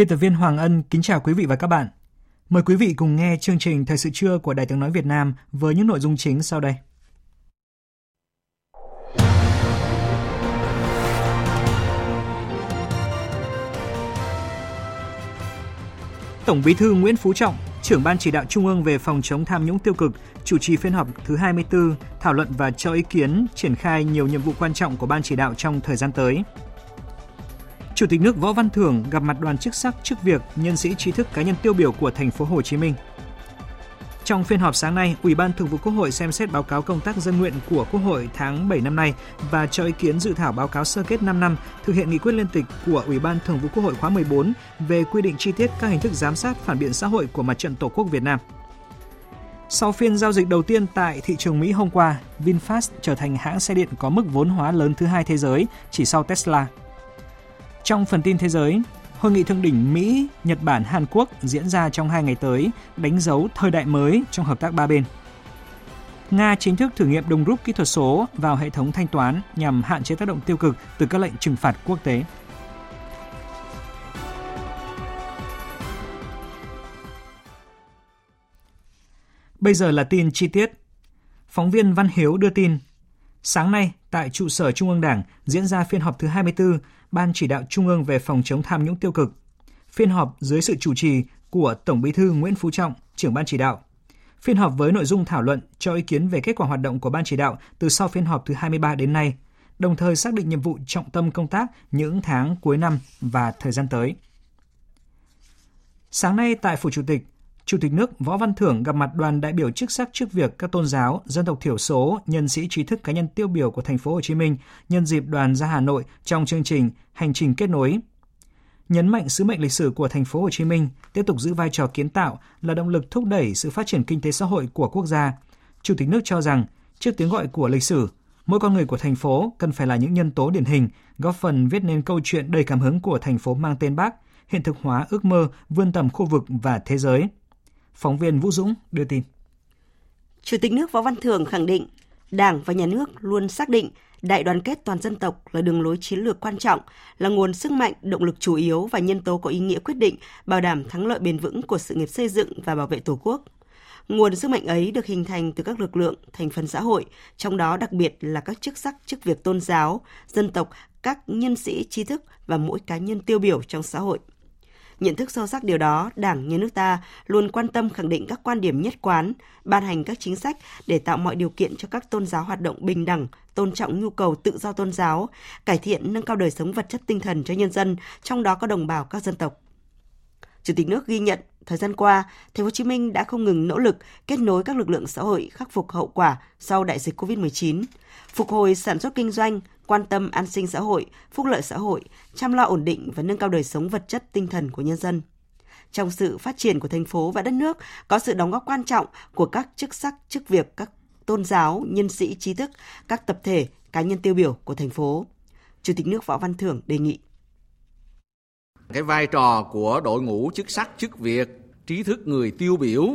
Biên tập viên Hoàng Ân kính chào quý vị và các bạn. Mời quý vị cùng nghe chương trình Thời sự trưa của Đài tiếng nói Việt Nam với những nội dung chính sau đây. Tổng Bí thư Nguyễn Phú Trọng, trưởng ban chỉ đạo Trung ương về phòng chống tham nhũng tiêu cực, chủ trì phiên họp thứ 24, thảo luận và cho ý kiến triển khai nhiều nhiệm vụ quan trọng của ban chỉ đạo trong thời gian tới. Chủ tịch nước Võ Văn Thưởng gặp mặt đoàn chức sắc chức việc, nhân sĩ trí thức cá nhân tiêu biểu của thành phố Hồ Chí Minh. Trong phiên họp sáng nay, Ủy ban Thường vụ Quốc hội xem xét báo cáo công tác dân nguyện của Quốc hội tháng 7 năm nay và cho ý kiến dự thảo báo cáo sơ kết 5 năm thực hiện nghị quyết liên tịch của Ủy ban Thường vụ Quốc hội khóa 14 về quy định chi tiết các hình thức giám sát phản biện xã hội của Mặt trận Tổ quốc Việt Nam. Sau phiên giao dịch đầu tiên tại thị trường Mỹ hôm qua, VinFast trở thành hãng xe điện có mức vốn hóa lớn thứ hai thế giới, chỉ sau Tesla. Trong phần tin thế giới, Hội nghị thượng đỉnh Mỹ, Nhật Bản, Hàn Quốc diễn ra trong hai ngày tới, đánh dấu thời đại mới trong hợp tác ba bên. Nga chính thức thử nghiệm đồng rút kỹ thuật số vào hệ thống thanh toán nhằm hạn chế tác động tiêu cực từ các lệnh trừng phạt quốc tế. Bây giờ là tin chi tiết. Phóng viên Văn Hiếu đưa tin, sáng nay tại trụ sở Trung ương Đảng diễn ra phiên họp thứ 24 Ban chỉ đạo Trung ương về phòng chống tham nhũng tiêu cực. Phiên họp dưới sự chủ trì của Tổng Bí thư Nguyễn Phú Trọng, trưởng ban chỉ đạo. Phiên họp với nội dung thảo luận cho ý kiến về kết quả hoạt động của ban chỉ đạo từ sau phiên họp thứ 23 đến nay, đồng thời xác định nhiệm vụ trọng tâm công tác những tháng cuối năm và thời gian tới. Sáng nay tại Phủ Chủ tịch, Chủ tịch nước Võ Văn Thưởng gặp mặt đoàn đại biểu chức sắc chức việc các tôn giáo, dân tộc thiểu số, nhân sĩ trí thức cá nhân tiêu biểu của thành phố Hồ Chí Minh nhân dịp đoàn ra Hà Nội trong chương trình Hành trình kết nối. Nhấn mạnh sứ mệnh lịch sử của thành phố Hồ Chí Minh tiếp tục giữ vai trò kiến tạo là động lực thúc đẩy sự phát triển kinh tế xã hội của quốc gia. Chủ tịch nước cho rằng, trước tiếng gọi của lịch sử, mỗi con người của thành phố cần phải là những nhân tố điển hình, góp phần viết nên câu chuyện đầy cảm hứng của thành phố mang tên Bác, hiện thực hóa ước mơ vươn tầm khu vực và thế giới. Phóng viên Vũ Dũng đưa tin. Chủ tịch nước Võ Văn Thưởng khẳng định, Đảng và Nhà nước luôn xác định đại đoàn kết toàn dân tộc là đường lối chiến lược quan trọng, là nguồn sức mạnh, động lực chủ yếu và nhân tố có ý nghĩa quyết định bảo đảm thắng lợi bền vững của sự nghiệp xây dựng và bảo vệ Tổ quốc. Nguồn sức mạnh ấy được hình thành từ các lực lượng, thành phần xã hội, trong đó đặc biệt là các chức sắc, chức việc tôn giáo, dân tộc, các nhân sĩ trí thức và mỗi cá nhân tiêu biểu trong xã hội. Nhận thức sâu sắc điều đó, Đảng, Nhà nước ta luôn quan tâm khẳng định các quan điểm nhất quán, ban hành các chính sách để tạo mọi điều kiện cho các tôn giáo hoạt động bình đẳng, tôn trọng nhu cầu tự do tôn giáo, cải thiện nâng cao đời sống vật chất tinh thần cho nhân dân, trong đó có đồng bào các dân tộc. Chủ tịch nước ghi nhận thời gian qua, Thành phố Hồ Chí Minh đã không ngừng nỗ lực kết nối các lực lượng xã hội khắc phục hậu quả sau đại dịch Covid-19, phục hồi sản xuất kinh doanh, quan tâm an sinh xã hội, phúc lợi xã hội, chăm lo ổn định và nâng cao đời sống vật chất tinh thần của nhân dân. Trong sự phát triển của thành phố và đất nước có sự đóng góp quan trọng của các chức sắc, chức việc, các tôn giáo, nhân sĩ trí thức, các tập thể, cá nhân tiêu biểu của thành phố. Chủ tịch nước Võ Văn Thưởng đề nghị. Cái vai trò của đội ngũ chức sắc, chức việc, trí thức người tiêu biểu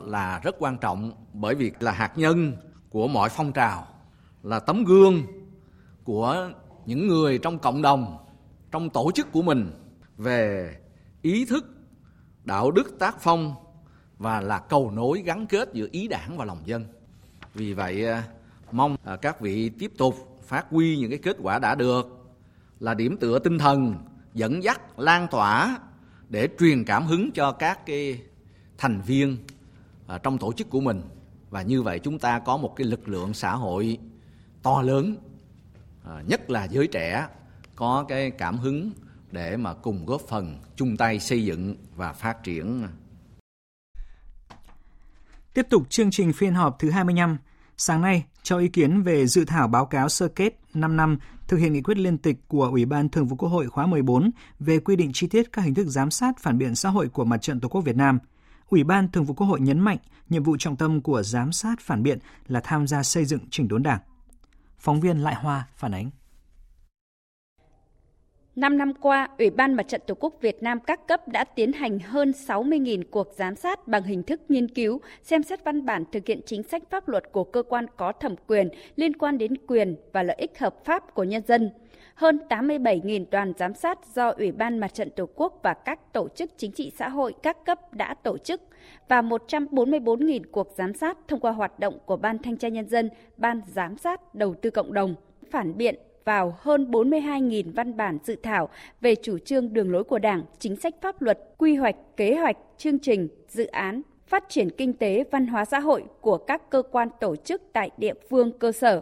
là rất quan trọng bởi vì là hạt nhân của mọi phong trào, là tấm gương của những người trong cộng đồng, trong tổ chức của mình về ý thức, đạo đức tác phong và là cầu nối gắn kết giữa ý đảng và lòng dân. Vì vậy à, mong à, các vị tiếp tục phát huy những cái kết quả đã được là điểm tựa tinh thần dẫn dắt lan tỏa để truyền cảm hứng cho các cái thành viên à, trong tổ chức của mình và như vậy chúng ta có một cái lực lượng xã hội to lớn à, nhất là giới trẻ có cái cảm hứng để mà cùng góp phần chung tay xây dựng và phát triển. Tiếp tục chương trình phiên họp thứ 25, sáng nay cho ý kiến về dự thảo báo cáo sơ kết 5 năm thực hiện nghị quyết liên tịch của Ủy ban Thường vụ Quốc hội khóa 14 về quy định chi tiết các hình thức giám sát phản biện xã hội của Mặt trận Tổ quốc Việt Nam. Ủy ban Thường vụ Quốc hội nhấn mạnh nhiệm vụ trọng tâm của giám sát phản biện là tham gia xây dựng chỉnh đốn Đảng. Phóng viên Lại Hoa phản ánh. 5 năm qua, Ủy ban Mặt trận Tổ quốc Việt Nam các cấp đã tiến hành hơn 60.000 cuộc giám sát bằng hình thức nghiên cứu, xem xét văn bản thực hiện chính sách pháp luật của cơ quan có thẩm quyền liên quan đến quyền và lợi ích hợp pháp của nhân dân. Hơn 87.000 đoàn giám sát do Ủy ban Mặt trận Tổ quốc và các tổ chức chính trị xã hội các cấp đã tổ chức và 144.000 cuộc giám sát thông qua hoạt động của Ban Thanh tra Nhân dân, Ban Giám sát Đầu tư Cộng đồng, phản biện vào hơn 42.000 văn bản dự thảo về chủ trương đường lối của Đảng, chính sách pháp luật, quy hoạch, kế hoạch, chương trình, dự án, phát triển kinh tế, văn hóa xã hội của các cơ quan tổ chức tại địa phương cơ sở.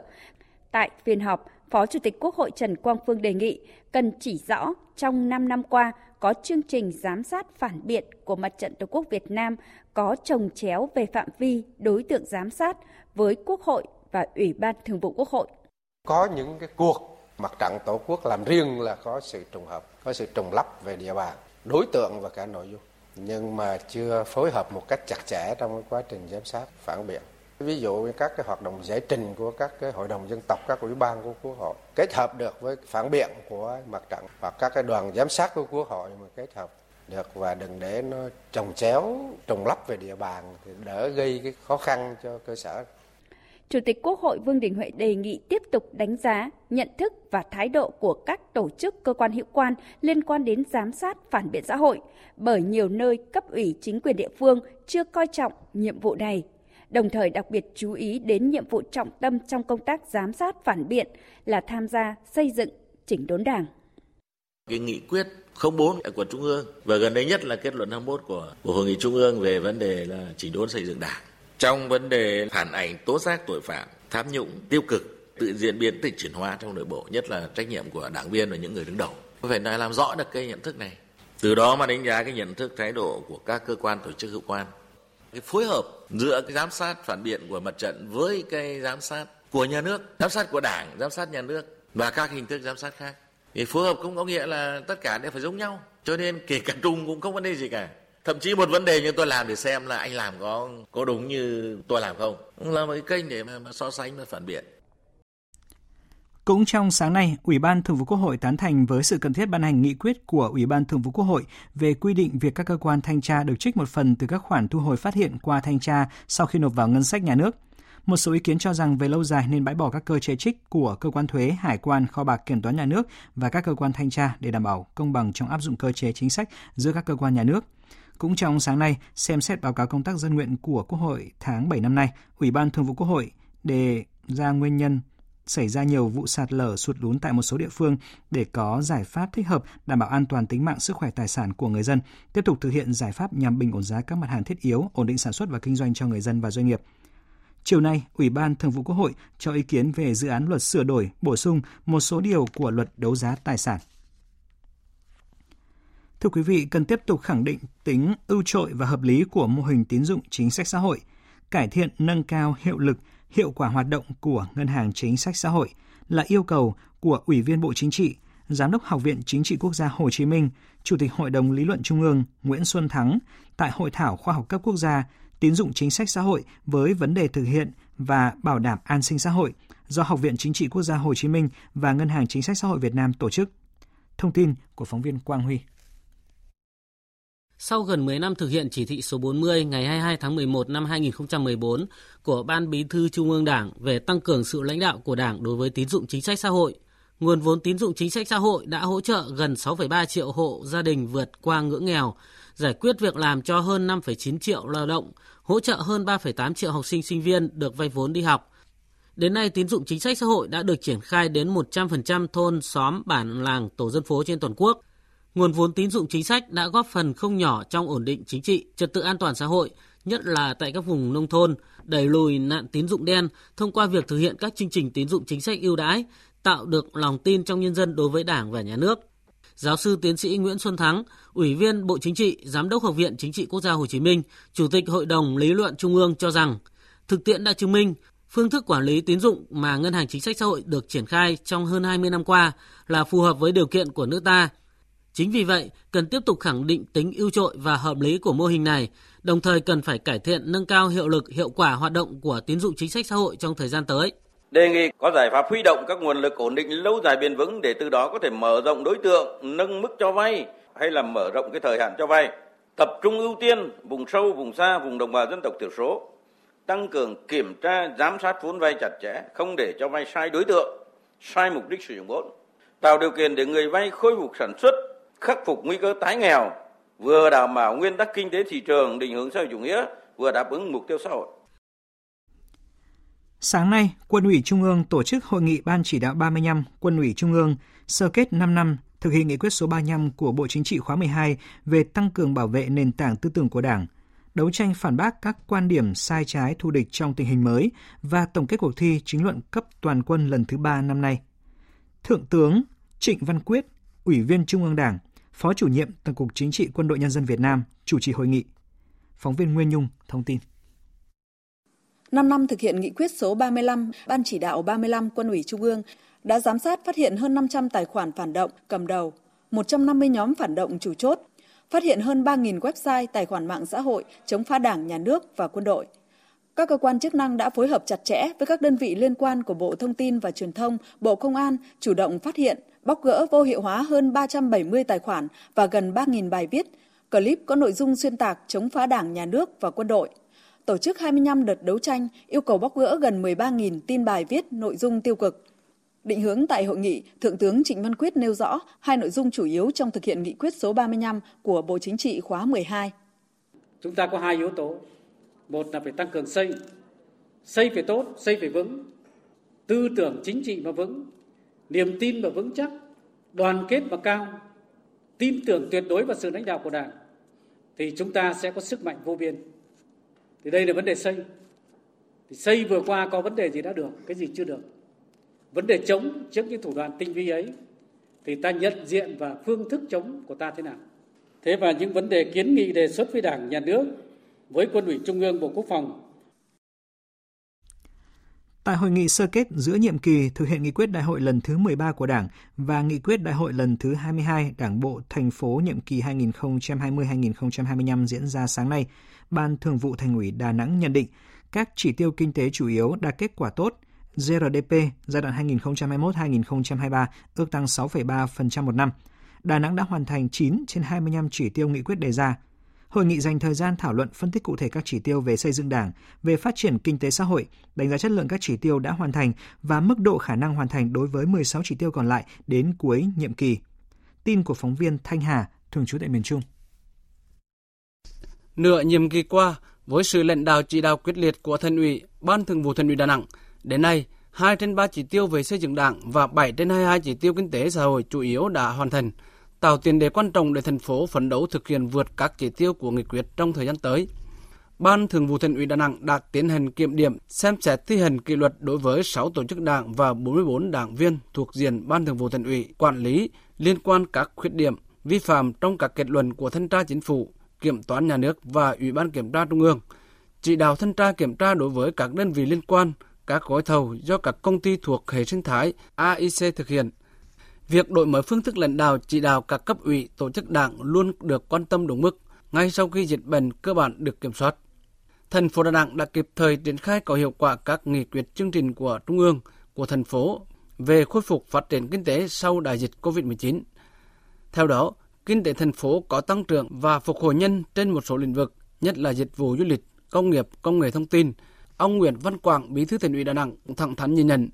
Tại phiên họp, Phó Chủ tịch Quốc hội Trần Quang Phương đề nghị cần chỉ rõ trong 5 năm qua có chương trình giám sát phản biện của Mặt trận Tổ quốc Việt Nam có trồng chéo về phạm vi đối tượng giám sát với Quốc hội và Ủy ban Thường vụ Quốc hội. Có những cái cuộc mặt trận tổ quốc làm riêng là có sự trùng hợp, có sự trùng lắp về địa bàn, đối tượng và cả nội dung. Nhưng mà chưa phối hợp một cách chặt chẽ trong quá trình giám sát, phản biện. Ví dụ các cái hoạt động giải trình của các cái hội đồng dân tộc, các ủy ban của quốc hội kết hợp được với phản biện của mặt trận hoặc các cái đoàn giám sát của quốc hội mà kết hợp được và đừng để nó trồng chéo, trùng lắp về địa bàn thì đỡ gây cái khó khăn cho cơ sở. Chủ tịch Quốc hội Vương Đình Huệ đề nghị tiếp tục đánh giá, nhận thức và thái độ của các tổ chức cơ quan hữu quan liên quan đến giám sát phản biện xã hội, bởi nhiều nơi cấp ủy chính quyền địa phương chưa coi trọng nhiệm vụ này. Đồng thời đặc biệt chú ý đến nhiệm vụ trọng tâm trong công tác giám sát phản biện là tham gia xây dựng chỉnh đốn đảng. Cái nghị quyết 04 của Trung ương và gần đây nhất là kết luận 21 của, của Hội nghị Trung ương về vấn đề là chỉnh đốn xây dựng đảng trong vấn đề phản ảnh tố giác tội phạm, tham nhũng tiêu cực, tự diễn biến, tự chuyển hóa trong nội bộ, nhất là trách nhiệm của đảng viên và những người đứng đầu phải nói làm rõ được cái nhận thức này? Từ đó mà đánh giá cái nhận thức, thái độ của các cơ quan tổ chức hữu quan. Cái phối hợp giữa cái giám sát phản biện của mặt trận với cái giám sát của nhà nước, giám sát của đảng, giám sát nhà nước và các hình thức giám sát khác. Thì phối hợp cũng có nghĩa là tất cả đều phải giống nhau, cho nên kể cả trùng cũng không vấn đề gì cả thậm chí một vấn đề như tôi làm để xem là anh làm có có đúng như tôi làm không là một cái kênh để mà, mà so sánh và phản biện cũng trong sáng nay, Ủy ban Thường vụ Quốc hội tán thành với sự cần thiết ban hành nghị quyết của Ủy ban Thường vụ Quốc hội về quy định việc các cơ quan thanh tra được trích một phần từ các khoản thu hồi phát hiện qua thanh tra sau khi nộp vào ngân sách nhà nước. Một số ý kiến cho rằng về lâu dài nên bãi bỏ các cơ chế trích của cơ quan thuế, hải quan, kho bạc kiểm toán nhà nước và các cơ quan thanh tra để đảm bảo công bằng trong áp dụng cơ chế chính sách giữa các cơ quan nhà nước. Cũng trong sáng nay, xem xét báo cáo công tác dân nguyện của Quốc hội tháng 7 năm nay, Ủy ban Thường vụ Quốc hội đề ra nguyên nhân xảy ra nhiều vụ sạt lở sụt lún tại một số địa phương để có giải pháp thích hợp đảm bảo an toàn tính mạng sức khỏe tài sản của người dân, tiếp tục thực hiện giải pháp nhằm bình ổn giá các mặt hàng thiết yếu, ổn định sản xuất và kinh doanh cho người dân và doanh nghiệp. Chiều nay, Ủy ban Thường vụ Quốc hội cho ý kiến về dự án luật sửa đổi, bổ sung một số điều của luật đấu giá tài sản. Thưa quý vị, cần tiếp tục khẳng định tính ưu trội và hợp lý của mô hình tín dụng chính sách xã hội, cải thiện nâng cao hiệu lực, hiệu quả hoạt động của Ngân hàng Chính sách Xã hội là yêu cầu của Ủy viên Bộ Chính trị, Giám đốc Học viện Chính trị Quốc gia Hồ Chí Minh, Chủ tịch Hội đồng Lý luận Trung ương Nguyễn Xuân Thắng tại Hội thảo khoa học cấp quốc gia tín dụng chính sách xã hội với vấn đề thực hiện và bảo đảm an sinh xã hội do Học viện Chính trị Quốc gia Hồ Chí Minh và Ngân hàng Chính sách Xã hội Việt Nam tổ chức. Thông tin của phóng viên Quang Huy. Sau gần 10 năm thực hiện chỉ thị số 40 ngày 22 tháng 11 năm 2014 của Ban Bí thư Trung ương Đảng về tăng cường sự lãnh đạo của Đảng đối với tín dụng chính sách xã hội, nguồn vốn tín dụng chính sách xã hội đã hỗ trợ gần 6,3 triệu hộ gia đình vượt qua ngưỡng nghèo, giải quyết việc làm cho hơn 5,9 triệu lao động, hỗ trợ hơn 3,8 triệu học sinh sinh viên được vay vốn đi học. Đến nay, tín dụng chính sách xã hội đã được triển khai đến 100% thôn, xóm, bản, làng, tổ dân phố trên toàn quốc. Nguồn vốn tín dụng chính sách đã góp phần không nhỏ trong ổn định chính trị, trật tự an toàn xã hội, nhất là tại các vùng nông thôn, đẩy lùi nạn tín dụng đen thông qua việc thực hiện các chương trình tín dụng chính sách ưu đãi, tạo được lòng tin trong nhân dân đối với Đảng và Nhà nước. Giáo sư tiến sĩ Nguyễn Xuân Thắng, Ủy viên Bộ Chính trị, Giám đốc Học viện Chính trị Quốc gia Hồ Chí Minh, Chủ tịch Hội đồng Lý luận Trung ương cho rằng, thực tiễn đã chứng minh phương thức quản lý tín dụng mà Ngân hàng Chính sách Xã hội được triển khai trong hơn 20 năm qua là phù hợp với điều kiện của nước ta. Chính vì vậy, cần tiếp tục khẳng định tính ưu trội và hợp lý của mô hình này, đồng thời cần phải cải thiện nâng cao hiệu lực hiệu quả hoạt động của tín dụng chính sách xã hội trong thời gian tới. Đề nghị có giải pháp huy động các nguồn lực ổn định lâu dài bền vững để từ đó có thể mở rộng đối tượng, nâng mức cho vay hay là mở rộng cái thời hạn cho vay. Tập trung ưu tiên vùng sâu, vùng xa, vùng đồng bào dân tộc thiểu số, tăng cường kiểm tra, giám sát vốn vay chặt chẽ, không để cho vay sai đối tượng, sai mục đích sử dụng vốn, tạo điều kiện để người vay khôi phục sản xuất, khắc phục nguy cơ tái nghèo, vừa đảm bảo nguyên tắc kinh tế thị trường định hướng xã hội chủ nghĩa, vừa đáp ứng mục tiêu xã hội. Sáng nay, Quân ủy Trung ương tổ chức hội nghị Ban chỉ đạo 35 Quân ủy Trung ương sơ kết 5 năm thực hiện nghị quyết số 35 của Bộ Chính trị khóa 12 về tăng cường bảo vệ nền tảng tư tưởng của Đảng, đấu tranh phản bác các quan điểm sai trái thù địch trong tình hình mới và tổng kết cuộc thi chính luận cấp toàn quân lần thứ ba năm nay. Thượng tướng Trịnh Văn Quyết, Ủy viên Trung ương Đảng, Phó chủ nhiệm Tổng cục Chính trị Quân đội Nhân dân Việt Nam chủ trì hội nghị. Phóng viên Nguyên Nhung thông tin. 5 năm thực hiện nghị quyết số 35, Ban chỉ đạo 35 Quân ủy Trung ương đã giám sát phát hiện hơn 500 tài khoản phản động cầm đầu, 150 nhóm phản động chủ chốt, phát hiện hơn 3.000 website tài khoản mạng xã hội chống phá đảng, nhà nước và quân đội. Các cơ quan chức năng đã phối hợp chặt chẽ với các đơn vị liên quan của Bộ Thông tin và Truyền thông, Bộ Công an chủ động phát hiện, bóc gỡ vô hiệu hóa hơn 370 tài khoản và gần 3.000 bài viết, clip có nội dung xuyên tạc chống phá đảng, nhà nước và quân đội. Tổ chức 25 đợt đấu tranh, yêu cầu bóc gỡ gần 13.000 tin bài viết nội dung tiêu cực. Định hướng tại hội nghị, Thượng tướng Trịnh Văn Quyết nêu rõ hai nội dung chủ yếu trong thực hiện nghị quyết số 35 của Bộ Chính trị khóa 12. Chúng ta có hai yếu tố. Một là phải tăng cường xây. Xây phải tốt, xây phải vững. Tư tưởng chính trị mà vững, niềm tin và vững chắc, đoàn kết và cao, tin tưởng tuyệt đối vào sự lãnh đạo của Đảng thì chúng ta sẽ có sức mạnh vô biên. Thì đây là vấn đề xây. Thì xây vừa qua có vấn đề gì đã được, cái gì chưa được vấn đề chống trước những thủ đoạn tinh vi ấy thì ta nhận diện và phương thức chống của ta thế nào thế và những vấn đề kiến nghị đề xuất với đảng nhà nước với quân ủy trung ương bộ quốc phòng Tại hội nghị sơ kết giữa nhiệm kỳ thực hiện nghị quyết đại hội lần thứ 13 của Đảng và nghị quyết đại hội lần thứ 22 Đảng bộ thành phố nhiệm kỳ 2020-2025 diễn ra sáng nay, Ban Thường vụ Thành ủy Đà Nẵng nhận định các chỉ tiêu kinh tế chủ yếu đạt kết quả tốt, GRDP giai đoạn 2021-2023 ước tăng 6,3% một năm. Đà Nẵng đã hoàn thành 9 trên 25 chỉ tiêu nghị quyết đề ra. Hội nghị dành thời gian thảo luận phân tích cụ thể các chỉ tiêu về xây dựng Đảng, về phát triển kinh tế xã hội, đánh giá chất lượng các chỉ tiêu đã hoàn thành và mức độ khả năng hoàn thành đối với 16 chỉ tiêu còn lại đến cuối nhiệm kỳ. Tin của phóng viên Thanh Hà, thường trú tại miền Trung. Nửa nhiệm kỳ qua, với sự lãnh đạo chỉ đạo quyết liệt của Thành ủy, Ban Thường vụ Thành ủy Đà Nẵng, Đến nay, 2 trên 3 chỉ tiêu về xây dựng đảng và 7 trên 22 chỉ tiêu kinh tế xã hội chủ yếu đã hoàn thành, tạo tiền đề quan trọng để thành phố phấn đấu thực hiện vượt các chỉ tiêu của nghị quyết trong thời gian tới. Ban Thường vụ Thành ủy Đà Nẵng đã tiến hành kiểm điểm, xem xét thi hành kỷ luật đối với 6 tổ chức đảng và 44 đảng viên thuộc diện Ban Thường vụ Thành ủy quản lý liên quan các khuyết điểm, vi phạm trong các kết luận của thanh tra chính phủ, kiểm toán nhà nước và Ủy ban kiểm tra trung ương, chỉ đạo thanh tra kiểm tra đối với các đơn vị liên quan các gói thầu do các công ty thuộc hệ sinh thái AIC thực hiện. Việc đổi mới phương thức lãnh đạo chỉ đạo các cấp ủy tổ chức đảng luôn được quan tâm đúng mức ngay sau khi dịch bệnh cơ bản được kiểm soát. Thành phố Đà Nẵng đã kịp thời triển khai có hiệu quả các nghị quyết chương trình của Trung ương, của thành phố về khôi phục phát triển kinh tế sau đại dịch COVID-19. Theo đó, kinh tế thành phố có tăng trưởng và phục hồi nhanh trên một số lĩnh vực, nhất là dịch vụ du lịch, công nghiệp, công nghệ thông tin, Ông Nguyễn Văn Quảng, Bí thư Thành ủy Đà Nẵng thẳng thắn nhìn nhận,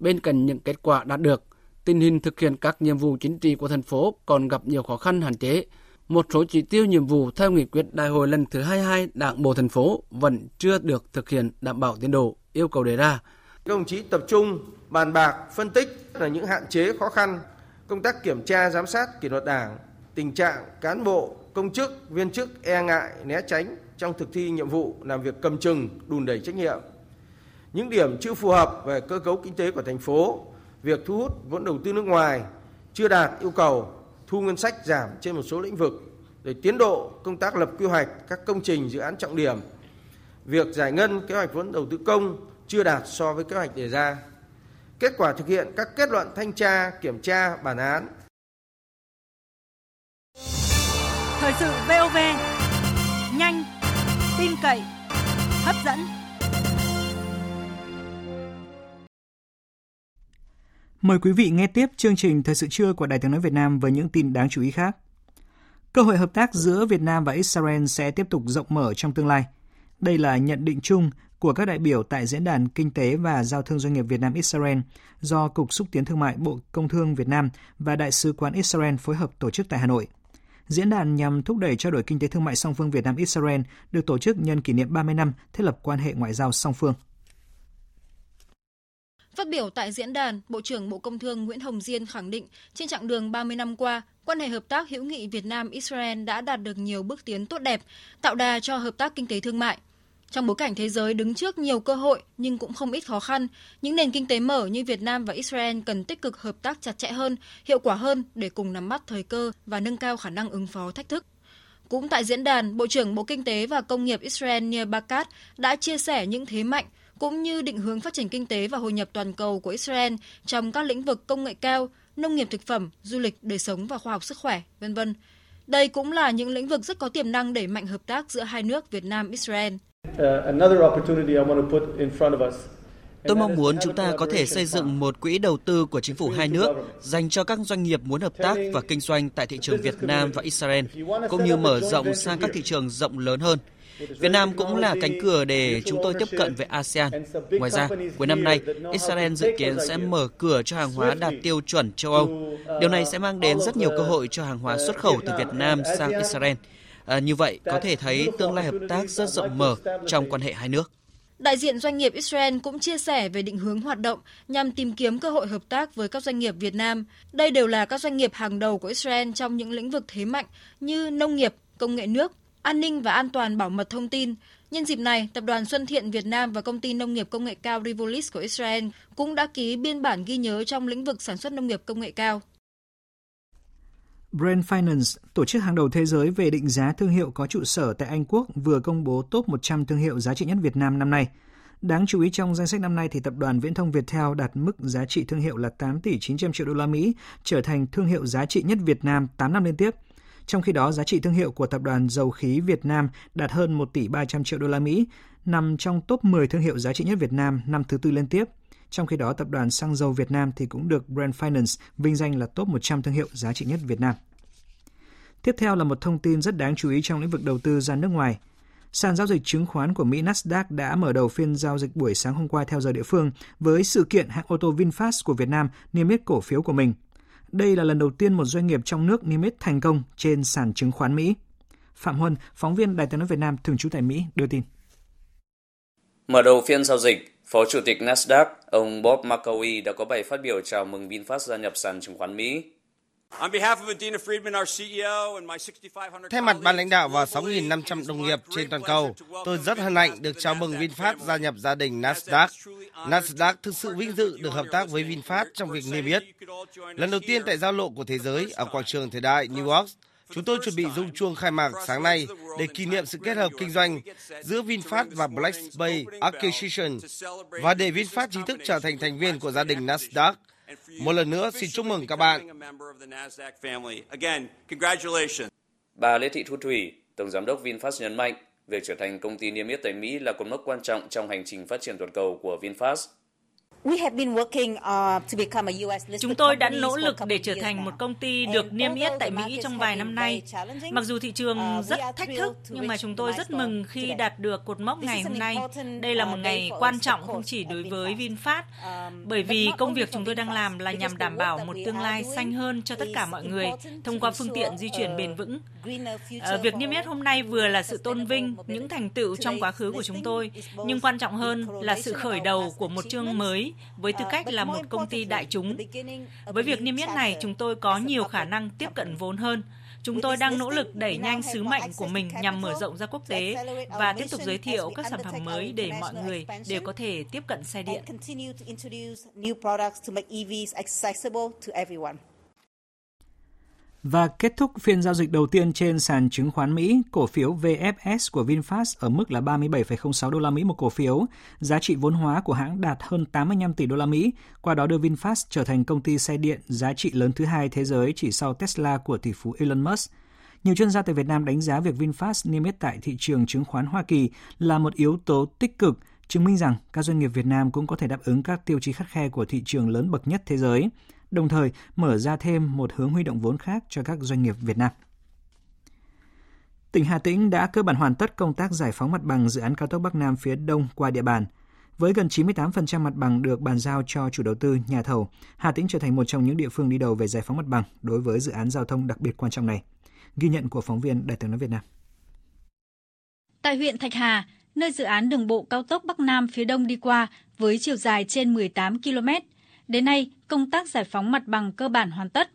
bên cạnh những kết quả đạt được, tình hình thực hiện các nhiệm vụ chính trị của thành phố còn gặp nhiều khó khăn hạn chế. Một số chỉ tiêu nhiệm vụ theo nghị quyết đại hội lần thứ 22 Đảng bộ thành phố vẫn chưa được thực hiện đảm bảo tiến độ yêu cầu đề ra. Các đồng chí tập trung bàn bạc, phân tích là những hạn chế khó khăn, công tác kiểm tra giám sát kỷ luật Đảng, tình trạng cán bộ, công chức, viên chức e ngại, né tránh, trong thực thi nhiệm vụ làm việc cầm chừng, đùn đẩy trách nhiệm. Những điểm chưa phù hợp về cơ cấu kinh tế của thành phố việc thu hút vốn đầu tư nước ngoài chưa đạt yêu cầu, thu ngân sách giảm trên một số lĩnh vực, để tiến độ công tác lập quy hoạch các công trình dự án trọng điểm, việc giải ngân kế hoạch vốn đầu tư công chưa đạt so với kế hoạch đề ra. Kết quả thực hiện các kết luận thanh tra, kiểm tra, bản án. Thời sự VOV, nhanh, tin cậy, hấp dẫn. Mời quý vị nghe tiếp chương trình Thời sự trưa của Đài tiếng nói Việt Nam với những tin đáng chú ý khác. Cơ hội hợp tác giữa Việt Nam và Israel sẽ tiếp tục rộng mở trong tương lai. Đây là nhận định chung của các đại biểu tại Diễn đàn Kinh tế và Giao thương Doanh nghiệp Việt Nam Israel do Cục Xúc tiến Thương mại Bộ Công Thương Việt Nam và Đại sứ quán Israel phối hợp tổ chức tại Hà Nội. Diễn đàn nhằm thúc đẩy trao đổi kinh tế thương mại song phương Việt Nam Israel được tổ chức nhân kỷ niệm 30 năm thiết lập quan hệ ngoại giao song phương. Phát biểu tại diễn đàn, Bộ trưởng Bộ Công Thương Nguyễn Hồng Diên khẳng định trên chặng đường 30 năm qua, quan hệ hợp tác hữu nghị Việt Nam Israel đã đạt được nhiều bước tiến tốt đẹp, tạo đà cho hợp tác kinh tế thương mại. Trong bối cảnh thế giới đứng trước nhiều cơ hội nhưng cũng không ít khó khăn, những nền kinh tế mở như Việt Nam và Israel cần tích cực hợp tác chặt chẽ hơn, hiệu quả hơn để cùng nắm bắt thời cơ và nâng cao khả năng ứng phó thách thức. Cũng tại diễn đàn, Bộ trưởng Bộ Kinh tế và Công nghiệp Israel Nir Barkat đã chia sẻ những thế mạnh cũng như định hướng phát triển kinh tế và hội nhập toàn cầu của Israel trong các lĩnh vực công nghệ cao, nông nghiệp thực phẩm, du lịch, đời sống và khoa học sức khỏe, vân vân. Đây cũng là những lĩnh vực rất có tiềm năng đẩy mạnh hợp tác giữa hai nước Việt Nam Israel. Tôi mong muốn chúng ta có thể xây dựng một quỹ đầu tư của chính phủ hai nước dành cho các doanh nghiệp muốn hợp tác và kinh doanh tại thị trường Việt Nam và Israel, cũng như mở rộng sang các thị trường rộng lớn hơn. Việt Nam cũng là cánh cửa để chúng tôi tiếp cận với ASEAN. Ngoài ra, cuối năm nay, Israel dự kiến sẽ mở cửa cho hàng hóa đạt tiêu chuẩn châu Âu. Điều này sẽ mang đến rất nhiều cơ hội cho hàng hóa xuất khẩu từ Việt Nam sang Israel. À, như vậy, có thể thấy tương lai hợp tác rất rộng mở trong quan hệ hai nước. Đại diện doanh nghiệp Israel cũng chia sẻ về định hướng hoạt động nhằm tìm kiếm cơ hội hợp tác với các doanh nghiệp Việt Nam. Đây đều là các doanh nghiệp hàng đầu của Israel trong những lĩnh vực thế mạnh như nông nghiệp, công nghệ nước, an ninh và an toàn bảo mật thông tin. Nhân dịp này, Tập đoàn Xuân Thiện Việt Nam và Công ty Nông nghiệp Công nghệ cao Rivolis của Israel cũng đã ký biên bản ghi nhớ trong lĩnh vực sản xuất nông nghiệp công nghệ cao. Brand Finance, tổ chức hàng đầu thế giới về định giá thương hiệu có trụ sở tại Anh Quốc, vừa công bố top 100 thương hiệu giá trị nhất Việt Nam năm nay. Đáng chú ý trong danh sách năm nay thì tập đoàn Viễn thông Viettel đạt mức giá trị thương hiệu là 8 tỷ 900 triệu đô la Mỹ, trở thành thương hiệu giá trị nhất Việt Nam 8 năm liên tiếp. Trong khi đó, giá trị thương hiệu của tập đoàn Dầu khí Việt Nam đạt hơn 1 tỷ 300 triệu đô la Mỹ, nằm trong top 10 thương hiệu giá trị nhất Việt Nam năm thứ tư liên tiếp. Trong khi đó, tập đoàn Xăng dầu Việt Nam thì cũng được Brand Finance vinh danh là top 100 thương hiệu giá trị nhất Việt Nam. Tiếp theo là một thông tin rất đáng chú ý trong lĩnh vực đầu tư ra nước ngoài. Sàn giao dịch chứng khoán của Mỹ Nasdaq đã mở đầu phiên giao dịch buổi sáng hôm qua theo giờ địa phương với sự kiện hãng ô tô VinFast của Việt Nam niêm yết cổ phiếu của mình. Đây là lần đầu tiên một doanh nghiệp trong nước niêm yết thành công trên sàn chứng khoán Mỹ. Phạm Huân, phóng viên Đài tiếng nói Việt Nam thường trú tại Mỹ đưa tin. Mở đầu phiên giao dịch, Phó Chủ tịch Nasdaq, ông Bob McCauley đã có bài phát biểu chào mừng VinFast gia nhập sàn chứng khoán Mỹ. Thay mặt ban lãnh đạo và 6.500 đồng nghiệp trên toàn cầu, tôi rất hân hạnh được chào mừng VinFast gia nhập gia đình Nasdaq. Nasdaq thực sự vinh dự được hợp tác với VinFast trong việc niêm yết. Lần đầu tiên tại giao lộ của thế giới ở quảng trường thời đại New York, Chúng tôi chuẩn bị rung chuông khai mạc sáng nay để kỷ niệm sự kết hợp kinh doanh giữa VinFast và Black Bay Acquisition và để VinFast chính thức trở thành thành viên của gia đình Nasdaq. Một lần nữa xin chúc mừng các bạn. Bà Lê Thị Thu Thủy, Tổng Giám đốc VinFast nhấn mạnh, việc trở thành công ty niêm yết tại Mỹ là cột mốc quan trọng trong hành trình phát triển toàn cầu của VinFast. Chúng tôi đã nỗ lực để trở thành một công ty được niêm yết tại Mỹ trong vài năm nay. Mặc dù thị trường rất thách thức, nhưng mà chúng tôi rất mừng khi đạt được cột mốc ngày hôm nay. Đây là một ngày quan trọng không chỉ đối với VinFast, bởi vì công việc chúng tôi đang làm là nhằm đảm bảo một tương lai xanh hơn cho tất cả mọi người thông qua phương tiện di chuyển bền vững. Việc niêm yết hôm nay vừa là sự tôn vinh những thành tựu trong quá khứ của chúng tôi, nhưng quan trọng hơn là sự khởi đầu của một chương mới với tư cách là một công ty đại chúng. Với việc niêm yết này, chúng tôi có nhiều khả năng tiếp cận vốn hơn. Chúng tôi đang nỗ lực đẩy nhanh sứ mệnh của mình nhằm mở rộng ra quốc tế và tiếp tục giới thiệu các sản phẩm mới để mọi người đều có thể tiếp cận xe điện. Và kết thúc phiên giao dịch đầu tiên trên sàn chứng khoán Mỹ, cổ phiếu VFS của VinFast ở mức là 37,06 đô la Mỹ một cổ phiếu, giá trị vốn hóa của hãng đạt hơn 85 tỷ đô la Mỹ, qua đó đưa VinFast trở thành công ty xe điện giá trị lớn thứ hai thế giới chỉ sau Tesla của tỷ phú Elon Musk. Nhiều chuyên gia tại Việt Nam đánh giá việc VinFast niêm yết tại thị trường chứng khoán Hoa Kỳ là một yếu tố tích cực, chứng minh rằng các doanh nghiệp Việt Nam cũng có thể đáp ứng các tiêu chí khắt khe của thị trường lớn bậc nhất thế giới đồng thời mở ra thêm một hướng huy động vốn khác cho các doanh nghiệp Việt Nam. Tỉnh Hà Tĩnh đã cơ bản hoàn tất công tác giải phóng mặt bằng dự án cao tốc Bắc Nam phía Đông qua địa bàn. Với gần 98% mặt bằng được bàn giao cho chủ đầu tư, nhà thầu, Hà Tĩnh trở thành một trong những địa phương đi đầu về giải phóng mặt bằng đối với dự án giao thông đặc biệt quan trọng này. Ghi nhận của phóng viên Đài tiếng nói Việt Nam. Tại huyện Thạch Hà, nơi dự án đường bộ cao tốc Bắc Nam phía Đông đi qua với chiều dài trên 18 km, Đến nay, công tác giải phóng mặt bằng cơ bản hoàn tất.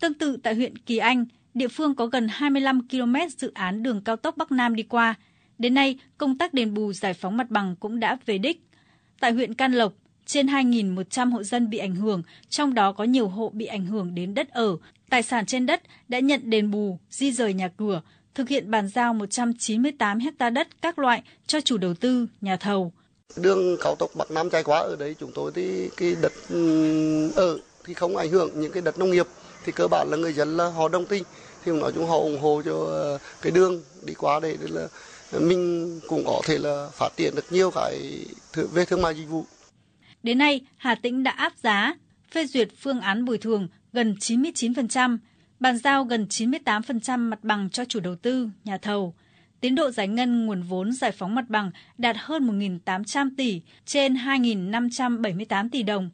Tương tự tại huyện Kỳ Anh, địa phương có gần 25 km dự án đường cao tốc Bắc Nam đi qua. Đến nay, công tác đền bù giải phóng mặt bằng cũng đã về đích. Tại huyện Can Lộc, trên 2.100 hộ dân bị ảnh hưởng, trong đó có nhiều hộ bị ảnh hưởng đến đất ở, tài sản trên đất đã nhận đền bù, di rời nhà cửa, thực hiện bàn giao 198 ha đất các loại cho chủ đầu tư, nhà thầu. Đường cao tốc Bắc Nam chạy qua ở đấy chúng tôi thì cái đất ừ, ở thì không ảnh hưởng những cái đất nông nghiệp. Thì cơ bản là người dân là họ đồng tình. Thì nói chung họ ủng hộ cho ờ, cái đường đi qua đây là mình cũng có thể là phát triển được nhiều cái về thương mại dịch vụ. Đến nay, Hà Tĩnh đã áp giá, phê duyệt phương án bồi thường gần 99%, bàn giao gần 98% mặt bằng cho chủ đầu tư, nhà thầu – tiến độ giải ngân nguồn vốn giải phóng mặt bằng đạt hơn 1.800 tỷ trên 2.578 tỷ đồng.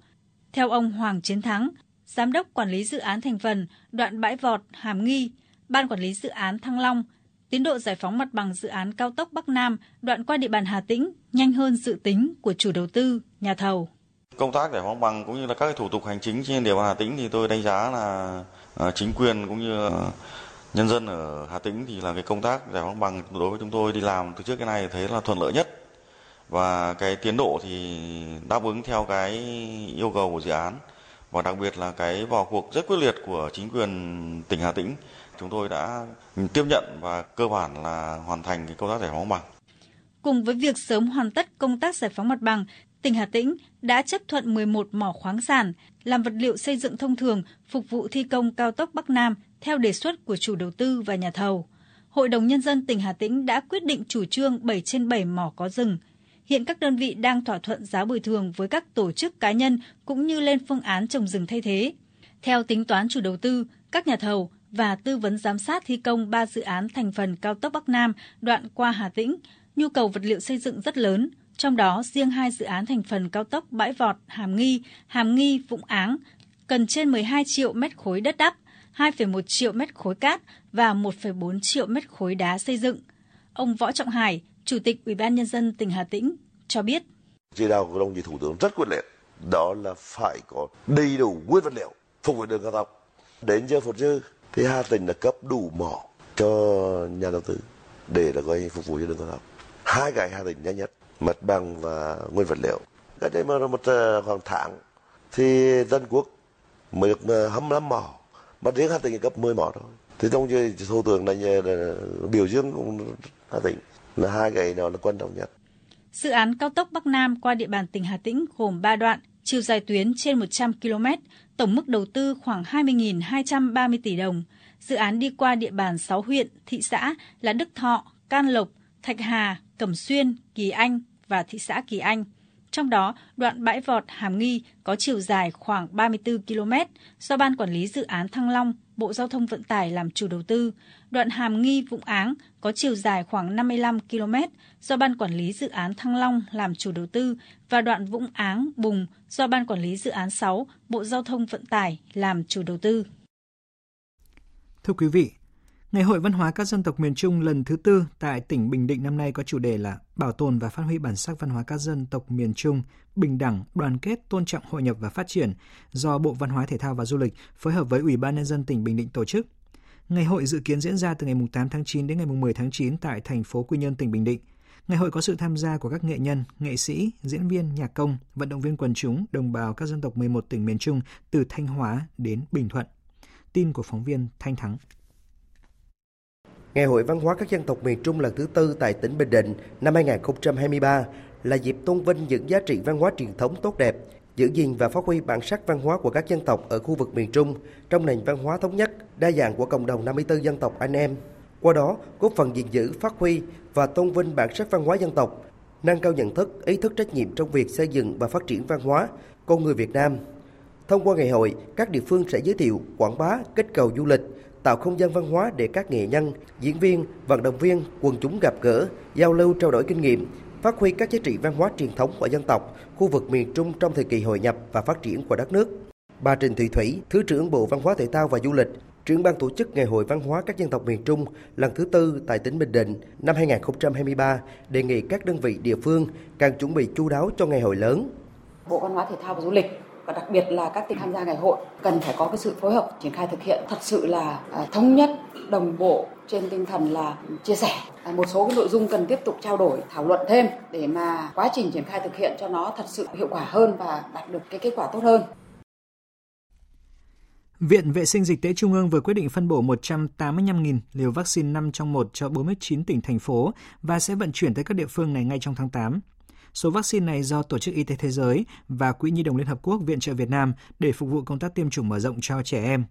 Theo ông Hoàng Chiến Thắng, Giám đốc Quản lý Dự án Thành phần đoạn Bãi Vọt, Hàm Nghi, Ban Quản lý Dự án Thăng Long, tiến độ giải phóng mặt bằng dự án cao tốc Bắc Nam đoạn qua địa bàn Hà Tĩnh nhanh hơn dự tính của chủ đầu tư, nhà thầu. Công tác giải phóng bằng cũng như là các thủ tục hành chính trên địa bàn Hà Tĩnh thì tôi đánh giá là à, chính quyền cũng như nhân dân ở Hà Tĩnh thì là cái công tác giải phóng bằng đối với chúng tôi đi làm từ trước cái này thấy là thuận lợi nhất và cái tiến độ thì đáp ứng theo cái yêu cầu của dự án và đặc biệt là cái vào cuộc rất quyết liệt của chính quyền tỉnh Hà Tĩnh chúng tôi đã tiếp nhận và cơ bản là hoàn thành cái công tác giải phóng bằng. Cùng với việc sớm hoàn tất công tác giải phóng mặt bằng, tỉnh Hà Tĩnh đã chấp thuận 11 mỏ khoáng sản làm vật liệu xây dựng thông thường phục vụ thi công cao tốc Bắc Nam theo đề xuất của chủ đầu tư và nhà thầu. Hội đồng Nhân dân tỉnh Hà Tĩnh đã quyết định chủ trương 7 trên 7 mỏ có rừng. Hiện các đơn vị đang thỏa thuận giá bồi thường với các tổ chức cá nhân cũng như lên phương án trồng rừng thay thế. Theo tính toán chủ đầu tư, các nhà thầu và tư vấn giám sát thi công 3 dự án thành phần cao tốc Bắc Nam đoạn qua Hà Tĩnh, nhu cầu vật liệu xây dựng rất lớn, trong đó riêng hai dự án thành phần cao tốc Bãi Vọt, Hàm Nghi, Hàm Nghi, Vũng Áng cần trên 12 triệu mét khối đất đắp, 2,1 triệu mét khối cát và 1,4 triệu mét khối đá xây dựng. Ông Võ Trọng Hải, Chủ tịch Ủy ban nhân dân tỉnh Hà Tĩnh cho biết: Chỉ đạo của đồng chí Thủ tướng rất quyết liệt, đó là phải có đầy đủ nguyên vật liệu phục vụ đường cao tốc. Đến giờ phút dư thì Hà Tĩnh đã cấp đủ mỏ cho nhà đầu tư để là coi phục vụ cho đường cao tốc. Hai cái Hà Tĩnh nhanh nhất, mặt bằng và nguyên vật liệu. Cái đây mà một ờ, khoảng tháng thì dân quốc mới được ờ, 25 mỏ Bắt riêng Hà Tĩnh cấp 10 mỏ thôi thì trong thủ tướng này ờ, là biểu dương cũng Hà Tĩnh là hai cái đó là quan trọng nhất Dự án cao tốc Bắc Nam qua địa bàn tỉnh Hà Tĩnh gồm 3 đoạn, chiều dài tuyến trên 100 km, tổng mức đầu tư khoảng 20.230 tỷ đồng. Dự án đi qua địa bàn 6 huyện, thị xã là Đức Thọ, Can Lộc, Thạch Hà, Cẩm Xuyên, Kỳ Anh và thị xã Kỳ Anh. Trong đó, đoạn bãi vọt Hàm Nghi có chiều dài khoảng 34 km do Ban Quản lý Dự án Thăng Long, Bộ Giao thông Vận tải làm chủ đầu tư. Đoạn Hàm Nghi Vũng Áng có chiều dài khoảng 55 km do Ban Quản lý Dự án Thăng Long làm chủ đầu tư và đoạn Vũng Áng Bùng do Ban Quản lý Dự án 6, Bộ Giao thông Vận tải làm chủ đầu tư. Thưa quý vị, Ngày hội văn hóa các dân tộc miền Trung lần thứ tư tại tỉnh Bình Định năm nay có chủ đề là Bảo tồn và phát huy bản sắc văn hóa các dân tộc miền Trung, bình đẳng, đoàn kết, tôn trọng hội nhập và phát triển do Bộ Văn hóa Thể thao và Du lịch phối hợp với Ủy ban nhân dân tỉnh Bình Định tổ chức. Ngày hội dự kiến diễn ra từ ngày 8 tháng 9 đến ngày 10 tháng 9 tại thành phố Quy Nhơn, tỉnh Bình Định. Ngày hội có sự tham gia của các nghệ nhân, nghệ sĩ, diễn viên, nhạc công, vận động viên quần chúng, đồng bào các dân tộc 11 tỉnh miền Trung từ Thanh Hóa đến Bình Thuận. Tin của phóng viên Thanh Thắng. Ngày hội văn hóa các dân tộc miền Trung lần thứ tư tại tỉnh Bình Định năm 2023 là dịp tôn vinh những giá trị văn hóa truyền thống tốt đẹp, giữ gìn và phát huy bản sắc văn hóa của các dân tộc ở khu vực miền Trung trong nền văn hóa thống nhất, đa dạng của cộng đồng 54 dân tộc anh em. Qua đó, góp phần gìn giữ, phát huy và tôn vinh bản sắc văn hóa dân tộc, nâng cao nhận thức, ý thức trách nhiệm trong việc xây dựng và phát triển văn hóa, con người Việt Nam. Thông qua ngày hội, các địa phương sẽ giới thiệu, quảng bá, kích cầu du lịch, tạo không gian văn hóa để các nghệ nhân, diễn viên, vận động viên, quần chúng gặp gỡ, giao lưu trao đổi kinh nghiệm, phát huy các giá trị văn hóa truyền thống của dân tộc, khu vực miền Trung trong thời kỳ hội nhập và phát triển của đất nước. Bà Trình Thị Thủy, Thứ trưởng Bộ Văn hóa Thể thao và Du lịch, trưởng ban tổ chức Ngày hội Văn hóa các dân tộc miền Trung lần thứ tư tại tỉnh Bình Định năm 2023 đề nghị các đơn vị địa phương càng chuẩn bị chu đáo cho ngày hội lớn. Bộ Văn hóa Thể thao và Du lịch và đặc biệt là các tỉnh tham gia ngày hội cần phải có cái sự phối hợp triển khai thực hiện thật sự là à, thống nhất đồng bộ trên tinh thần là chia sẻ à, một số cái nội dung cần tiếp tục trao đổi thảo luận thêm để mà quá trình triển khai thực hiện cho nó thật sự hiệu quả hơn và đạt được cái kết quả tốt hơn. Viện Vệ sinh Dịch tễ Trung ương vừa quyết định phân bổ 185.000 liều vaccine 5 trong 1 cho 49 tỉnh, thành phố và sẽ vận chuyển tới các địa phương này ngay trong tháng 8. Số vaccine này do Tổ chức Y tế Thế giới và Quỹ Nhi đồng Liên Hợp Quốc viện trợ Việt Nam để phục vụ công tác tiêm chủng mở rộng cho trẻ em.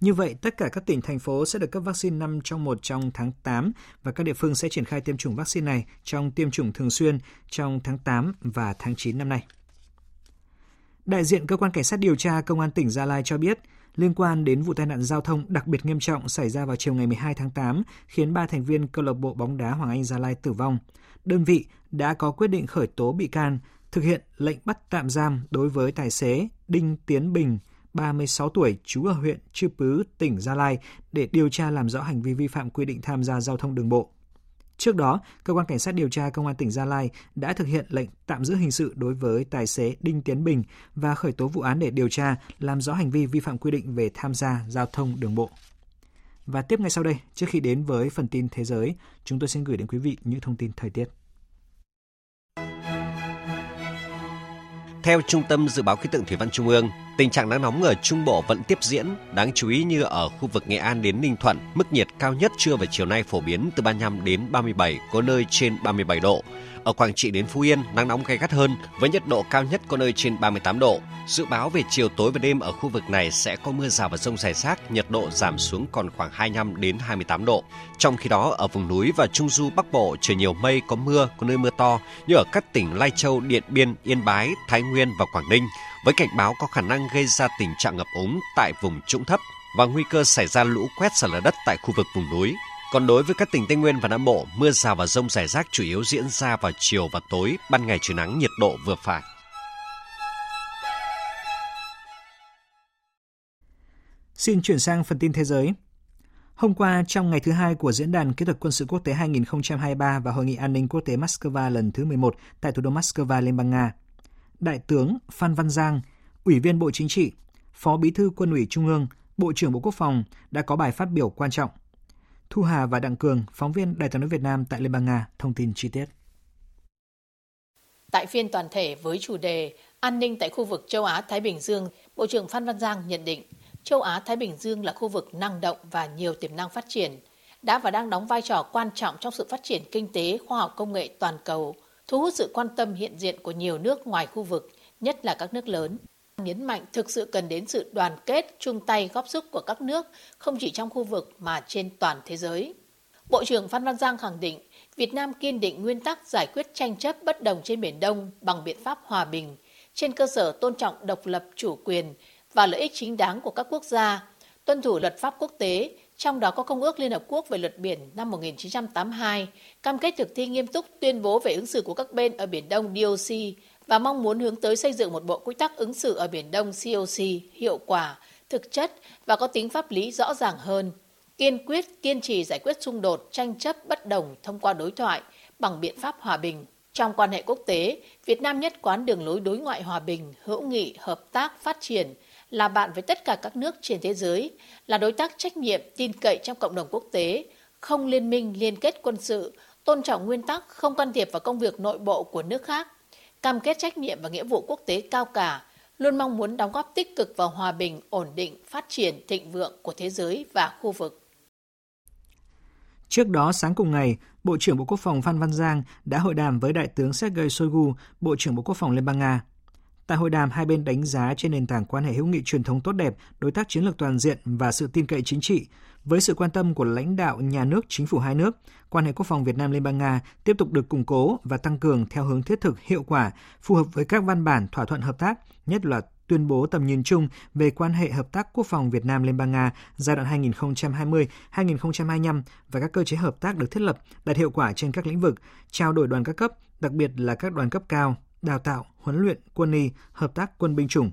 Như vậy, tất cả các tỉnh, thành phố sẽ được cấp vaccine 5 trong 1 trong tháng 8 và các địa phương sẽ triển khai tiêm chủng vaccine này trong tiêm chủng thường xuyên trong tháng 8 và tháng 9 năm nay. Đại diện Cơ quan Cảnh sát điều tra Công an tỉnh Gia Lai cho biết, liên quan đến vụ tai nạn giao thông đặc biệt nghiêm trọng xảy ra vào chiều ngày 12 tháng 8, khiến 3 thành viên câu lạc bộ bóng đá Hoàng Anh Gia Lai tử vong. Đơn vị đã có quyết định khởi tố bị can, thực hiện lệnh bắt tạm giam đối với tài xế Đinh Tiến Bình, 36 tuổi, trú ở huyện Chư Pứ, tỉnh Gia Lai để điều tra làm rõ hành vi vi phạm quy định tham gia giao thông đường bộ. Trước đó, cơ quan cảnh sát điều tra công an tỉnh Gia Lai đã thực hiện lệnh tạm giữ hình sự đối với tài xế Đinh Tiến Bình và khởi tố vụ án để điều tra làm rõ hành vi vi phạm quy định về tham gia giao thông đường bộ. Và tiếp ngay sau đây, trước khi đến với phần tin thế giới, chúng tôi xin gửi đến quý vị những thông tin thời tiết. Theo Trung tâm Dự báo Khí tượng Thủy văn Trung ương, tình trạng nắng nóng ở Trung Bộ vẫn tiếp diễn, đáng chú ý như ở khu vực Nghệ An đến Ninh Thuận, mức nhiệt cao nhất trưa và chiều nay phổ biến từ 35 đến 37, có nơi trên 37 độ. Ở Quảng Trị đến Phú Yên, nắng nóng gay gắt hơn với nhiệt độ cao nhất có nơi trên 38 độ. Dự báo về chiều tối và đêm ở khu vực này sẽ có mưa rào và rông rải rác, nhiệt độ giảm xuống còn khoảng 25 đến 28 độ. Trong khi đó, ở vùng núi và trung du Bắc Bộ trời nhiều mây, có mưa, có nơi mưa to như ở các tỉnh Lai Châu, Điện Biên, Yên Bái, Thái Nguyên và Quảng Ninh, với cảnh báo có khả năng gây ra tình trạng ngập úng tại vùng trũng thấp và nguy cơ xảy ra lũ quét sạt lở đất tại khu vực vùng núi. Còn đối với các tỉnh Tây Nguyên và Nam Bộ, mưa rào và rông rải rác chủ yếu diễn ra vào chiều và tối, ban ngày trời nắng nhiệt độ vừa phải. Xin chuyển sang phần tin thế giới. Hôm qua, trong ngày thứ hai của Diễn đàn Kỹ thuật Quân sự Quốc tế 2023 và Hội nghị An ninh Quốc tế Moscow lần thứ 11 tại thủ đô Moscow, Liên bang Nga, Đại tướng Phan Văn Giang, Ủy viên Bộ Chính trị, Phó Bí thư Quân ủy Trung ương, Bộ trưởng Bộ Quốc phòng đã có bài phát biểu quan trọng – Thu Hà và Đặng Cường, phóng viên Đài tiếng nói Việt Nam tại Liên bang Nga, thông tin chi tiết. Tại phiên toàn thể với chủ đề An ninh tại khu vực châu Á-Thái Bình Dương, Bộ trưởng Phan Văn Giang nhận định châu Á-Thái Bình Dương là khu vực năng động và nhiều tiềm năng phát triển, đã và đang đóng vai trò quan trọng trong sự phát triển kinh tế, khoa học công nghệ toàn cầu, thu hút sự quan tâm hiện diện của nhiều nước ngoài khu vực, nhất là các nước lớn nhấn mạnh thực sự cần đến sự đoàn kết, chung tay góp sức của các nước, không chỉ trong khu vực mà trên toàn thế giới. Bộ trưởng Phan Văn Giang khẳng định, Việt Nam kiên định nguyên tắc giải quyết tranh chấp bất đồng trên Biển Đông bằng biện pháp hòa bình, trên cơ sở tôn trọng độc lập chủ quyền và lợi ích chính đáng của các quốc gia, tuân thủ luật pháp quốc tế, trong đó có Công ước Liên Hợp Quốc về luật biển năm 1982, cam kết thực thi nghiêm túc tuyên bố về ứng xử của các bên ở Biển Đông DOC và mong muốn hướng tới xây dựng một bộ quy tắc ứng xử ở Biển Đông COC hiệu quả, thực chất và có tính pháp lý rõ ràng hơn, kiên quyết kiên trì giải quyết xung đột, tranh chấp bất đồng thông qua đối thoại bằng biện pháp hòa bình. Trong quan hệ quốc tế, Việt Nam nhất quán đường lối đối ngoại hòa bình, hữu nghị, hợp tác, phát triển, là bạn với tất cả các nước trên thế giới, là đối tác trách nhiệm tin cậy trong cộng đồng quốc tế, không liên minh liên kết quân sự, tôn trọng nguyên tắc không can thiệp vào công việc nội bộ của nước khác, cam kết trách nhiệm và nghĩa vụ quốc tế cao cả, luôn mong muốn đóng góp tích cực vào hòa bình, ổn định, phát triển, thịnh vượng của thế giới và khu vực. Trước đó, sáng cùng ngày, Bộ trưởng Bộ Quốc phòng Phan Văn Giang đã hội đàm với Đại tướng Sergei Shoigu, Bộ trưởng Bộ Quốc phòng Liên bang Nga. Tại hội đàm, hai bên đánh giá trên nền tảng quan hệ hữu nghị truyền thống tốt đẹp, đối tác chiến lược toàn diện và sự tin cậy chính trị, với sự quan tâm của lãnh đạo nhà nước, chính phủ hai nước, quan hệ quốc phòng Việt Nam Liên bang Nga tiếp tục được củng cố và tăng cường theo hướng thiết thực, hiệu quả, phù hợp với các văn bản thỏa thuận hợp tác, nhất là tuyên bố tầm nhìn chung về quan hệ hợp tác quốc phòng Việt Nam Liên bang Nga giai đoạn 2020-2025 và các cơ chế hợp tác được thiết lập đạt hiệu quả trên các lĩnh vực, trao đổi đoàn các cấp, đặc biệt là các đoàn cấp cao, đào tạo, huấn luyện, quân y, hợp tác quân binh chủng.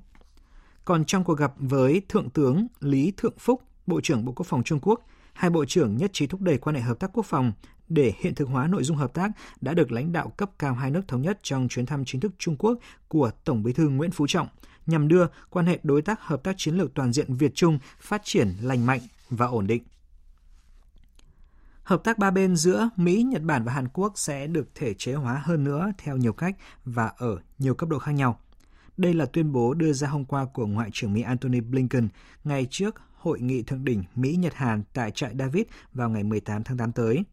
Còn trong cuộc gặp với Thượng tướng Lý Thượng Phúc, Bộ trưởng Bộ Quốc phòng Trung Quốc, hai bộ trưởng nhất trí thúc đẩy quan hệ hợp tác quốc phòng để hiện thực hóa nội dung hợp tác đã được lãnh đạo cấp cao hai nước thống nhất trong chuyến thăm chính thức Trung Quốc của Tổng Bí thư Nguyễn Phú Trọng nhằm đưa quan hệ đối tác hợp tác chiến lược toàn diện Việt Trung phát triển lành mạnh và ổn định. Hợp tác ba bên giữa Mỹ, Nhật Bản và Hàn Quốc sẽ được thể chế hóa hơn nữa theo nhiều cách và ở nhiều cấp độ khác nhau. Đây là tuyên bố đưa ra hôm qua của Ngoại trưởng Mỹ Antony Blinken ngay trước hội nghị thượng đỉnh Mỹ-Nhật Hàn tại trại David vào ngày 18 tháng 8 tới.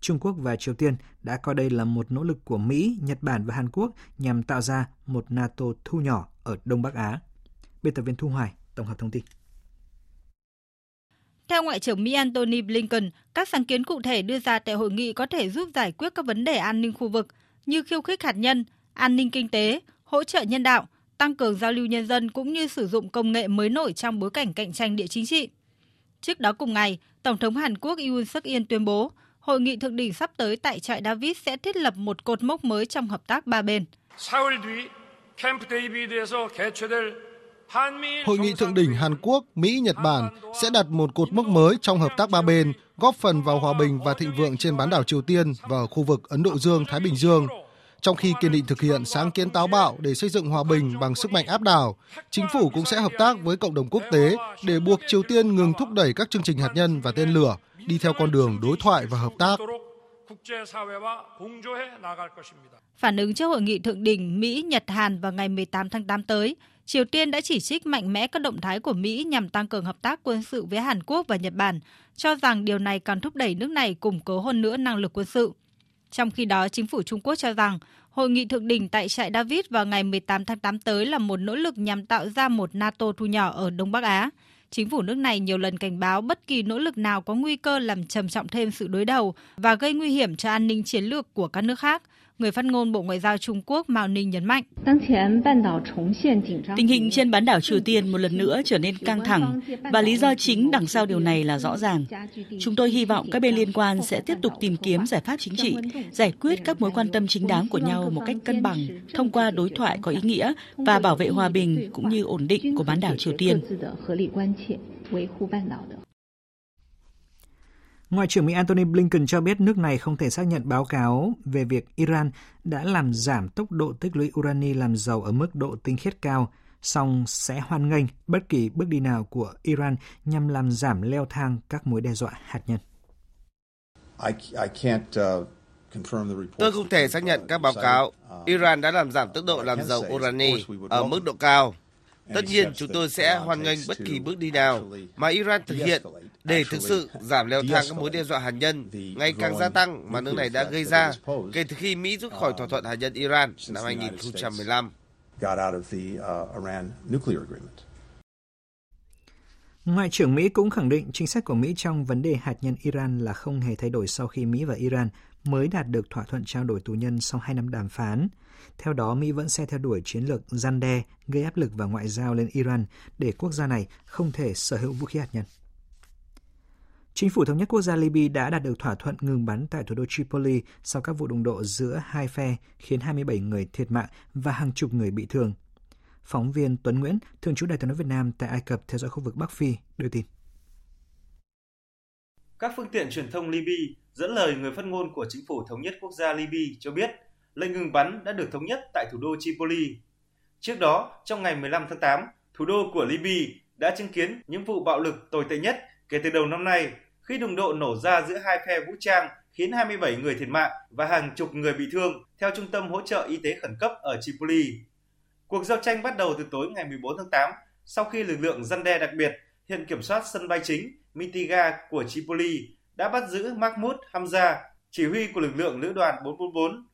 Trung Quốc và Triều Tiên đã coi đây là một nỗ lực của Mỹ, Nhật Bản và Hàn Quốc nhằm tạo ra một NATO thu nhỏ ở Đông Bắc Á. Biên tập viên Thu Hoài tổng hợp thông tin. Theo Ngoại trưởng Mỹ Antony Blinken, các sáng kiến cụ thể đưa ra tại hội nghị có thể giúp giải quyết các vấn đề an ninh khu vực như khiêu khích hạt nhân, an ninh kinh tế, hỗ trợ nhân đạo, tăng cường giao lưu nhân dân cũng như sử dụng công nghệ mới nổi trong bối cảnh cạnh tranh địa chính trị. Trước đó cùng ngày, Tổng thống Hàn Quốc Yoon suk yeol tuyên bố hội nghị thượng đỉnh sắp tới tại trại David sẽ thiết lập một cột mốc mới trong hợp tác ba bên. Hội nghị thượng đỉnh Hàn Quốc, Mỹ, Nhật Bản sẽ đặt một cột mốc mới trong hợp tác ba bên, góp phần vào hòa bình và thịnh vượng trên bán đảo Triều Tiên và ở khu vực Ấn Độ Dương-Thái Bình Dương. Trong khi kiên định thực hiện sáng kiến táo bạo để xây dựng hòa bình bằng sức mạnh áp đảo, chính phủ cũng sẽ hợp tác với cộng đồng quốc tế để buộc Triều Tiên ngừng thúc đẩy các chương trình hạt nhân và tên lửa, đi theo con đường đối thoại và hợp tác. Phản ứng trước hội nghị thượng đỉnh Mỹ Nhật Hàn vào ngày 18 tháng 8 tới, Triều Tiên đã chỉ trích mạnh mẽ các động thái của Mỹ nhằm tăng cường hợp tác quân sự với Hàn Quốc và Nhật Bản, cho rằng điều này còn thúc đẩy nước này củng cố hơn nữa năng lực quân sự. Trong khi đó, chính phủ Trung Quốc cho rằng hội nghị thượng đỉnh tại trại David vào ngày 18 tháng 8 tới là một nỗ lực nhằm tạo ra một NATO thu nhỏ ở Đông Bắc Á. Chính phủ nước này nhiều lần cảnh báo bất kỳ nỗ lực nào có nguy cơ làm trầm trọng thêm sự đối đầu và gây nguy hiểm cho an ninh chiến lược của các nước khác, Người phát ngôn Bộ Ngoại giao Trung Quốc Mao Ninh nhấn mạnh. Tình hình trên bán đảo Triều Tiên một lần nữa trở nên căng thẳng và lý do chính đằng sau điều này là rõ ràng. Chúng tôi hy vọng các bên liên quan sẽ tiếp tục tìm kiếm giải pháp chính trị, giải quyết các mối quan tâm chính đáng của nhau một cách cân bằng thông qua đối thoại có ý nghĩa và bảo vệ hòa bình cũng như ổn định của bán đảo Triều Tiên. Ngoại trưởng Mỹ Antony Blinken cho biết nước này không thể xác nhận báo cáo về việc Iran đã làm giảm tốc độ tích lũy urani làm giàu ở mức độ tinh khiết cao, song sẽ hoan nghênh bất kỳ bước đi nào của Iran nhằm làm giảm leo thang các mối đe dọa hạt nhân. I, I can't, uh... Tôi không thể xác nhận các báo cáo Iran đã làm giảm tốc độ làm giàu urani ở mức độ cao. Tất nhiên, chúng tôi sẽ hoan nghênh bất kỳ bước đi nào mà Iran thực hiện để thực sự giảm leo thang các mối đe dọa hạt nhân ngày càng gia tăng mà nước này đã gây ra kể từ khi Mỹ rút khỏi thỏa thuận hạt nhân Iran năm 2015. Ngoại trưởng Mỹ cũng khẳng định chính sách của Mỹ trong vấn đề hạt nhân Iran là không hề thay đổi sau khi Mỹ và Iran mới đạt được thỏa thuận trao đổi tù nhân sau 2 năm đàm phán. Theo đó, Mỹ vẫn sẽ theo đuổi chiến lược gian đe, gây áp lực và ngoại giao lên Iran để quốc gia này không thể sở hữu vũ khí hạt nhân. Chính phủ thống nhất quốc gia Libya đã đạt được thỏa thuận ngừng bắn tại thủ đô Tripoli sau các vụ đụng độ giữa hai phe khiến 27 người thiệt mạng và hàng chục người bị thương. Phóng viên Tuấn Nguyễn, thường trú Đài tiếng nói Việt Nam tại Ai Cập theo dõi khu vực Bắc Phi, đưa tin. Các phương tiện truyền thông Libya dẫn lời người phát ngôn của chính phủ thống nhất quốc gia Libya cho biết lệnh ngừng bắn đã được thống nhất tại thủ đô Tripoli. Trước đó, trong ngày 15 tháng 8, thủ đô của Libya đã chứng kiến những vụ bạo lực tồi tệ nhất kể từ đầu năm nay khi đụng độ nổ ra giữa hai phe vũ trang khiến 27 người thiệt mạng và hàng chục người bị thương theo Trung tâm hỗ trợ y tế khẩn cấp ở Tripoli. Cuộc giao tranh bắt đầu từ tối ngày 14 tháng 8 sau khi lực lượng dân đe đặc biệt hiện kiểm soát sân bay chính Mitiga của Tripoli đã bắt giữ Mahmoud Hamza, chỉ huy của lực lượng lữ đoàn 444.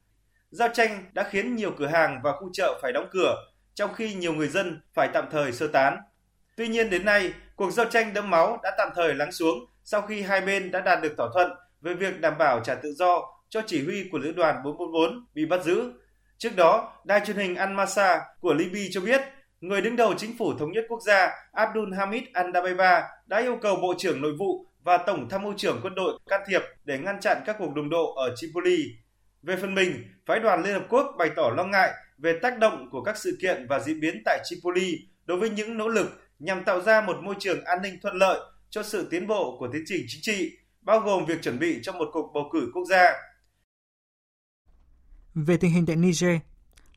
Giao tranh đã khiến nhiều cửa hàng và khu chợ phải đóng cửa, trong khi nhiều người dân phải tạm thời sơ tán. Tuy nhiên đến nay, cuộc giao tranh đẫm máu đã tạm thời lắng xuống sau khi hai bên đã đạt được thỏa thuận về việc đảm bảo trả tự do cho chỉ huy của lữ đoàn 444 bị bắt giữ. Trước đó, đài truyền hình Al-Masa của Libya cho biết, người đứng đầu chính phủ thống nhất quốc gia Abdul Hamid Al-Dabeiba đã yêu cầu Bộ trưởng Nội vụ và Tổng tham mưu trưởng quân đội can thiệp để ngăn chặn các cuộc đụng độ ở Tripoli. Về phần mình, phái đoàn Liên Hợp Quốc bày tỏ lo ngại về tác động của các sự kiện và diễn biến tại Tripoli đối với những nỗ lực nhằm tạo ra một môi trường an ninh thuận lợi cho sự tiến bộ của tiến trình chính trị, bao gồm việc chuẩn bị cho một cuộc bầu cử quốc gia. Về tình hình tại Niger,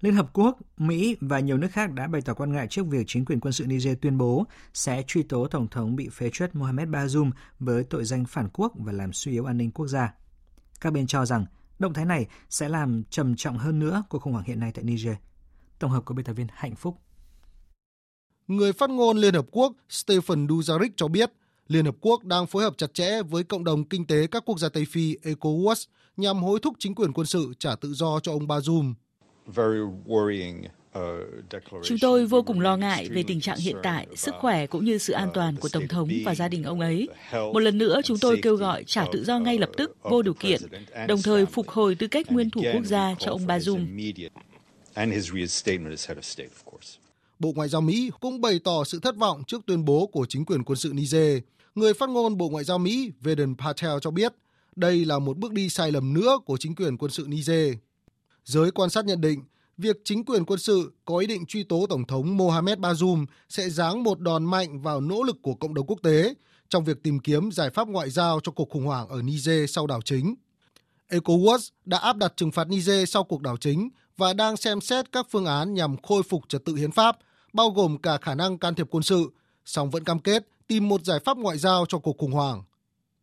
Liên Hợp Quốc, Mỹ và nhiều nước khác đã bày tỏ quan ngại trước việc chính quyền quân sự Niger tuyên bố sẽ truy tố Tổng thống bị phế truất Mohamed Bazoum với tội danh phản quốc và làm suy yếu an ninh quốc gia. Các bên cho rằng động thái này sẽ làm trầm trọng hơn nữa cuộc khủng hoảng hiện nay tại Niger. Tổng hợp của biên tập viên Hạnh Phúc. Người phát ngôn Liên Hợp Quốc Stephen Dujarric cho biết Liên Hợp Quốc đang phối hợp chặt chẽ với cộng đồng kinh tế các quốc gia Tây Phi ECOWAS nhằm hối thúc chính quyền quân sự trả tự do cho ông Bazoum. Chúng tôi vô cùng lo ngại về tình trạng hiện tại, sức khỏe cũng như sự an toàn của Tổng thống và gia đình ông ấy. Một lần nữa, chúng tôi kêu gọi trả tự do ngay lập tức, vô điều kiện, đồng thời phục hồi tư cách nguyên thủ quốc gia cho ông Bazoum. Bộ Ngoại giao Mỹ cũng bày tỏ sự thất vọng trước tuyên bố của chính quyền quân sự Niger. Người phát ngôn Bộ Ngoại giao Mỹ Vedant Patel cho biết đây là một bước đi sai lầm nữa của chính quyền quân sự Niger. Giới quan sát nhận định, việc chính quyền quân sự có ý định truy tố Tổng thống Mohamed Bazoum sẽ giáng một đòn mạnh vào nỗ lực của cộng đồng quốc tế trong việc tìm kiếm giải pháp ngoại giao cho cuộc khủng hoảng ở Niger sau đảo chính. ECOWAS đã áp đặt trừng phạt Niger sau cuộc đảo chính và đang xem xét các phương án nhằm khôi phục trật tự hiến pháp, bao gồm cả khả năng can thiệp quân sự, song vẫn cam kết tìm một giải pháp ngoại giao cho cuộc khủng hoảng.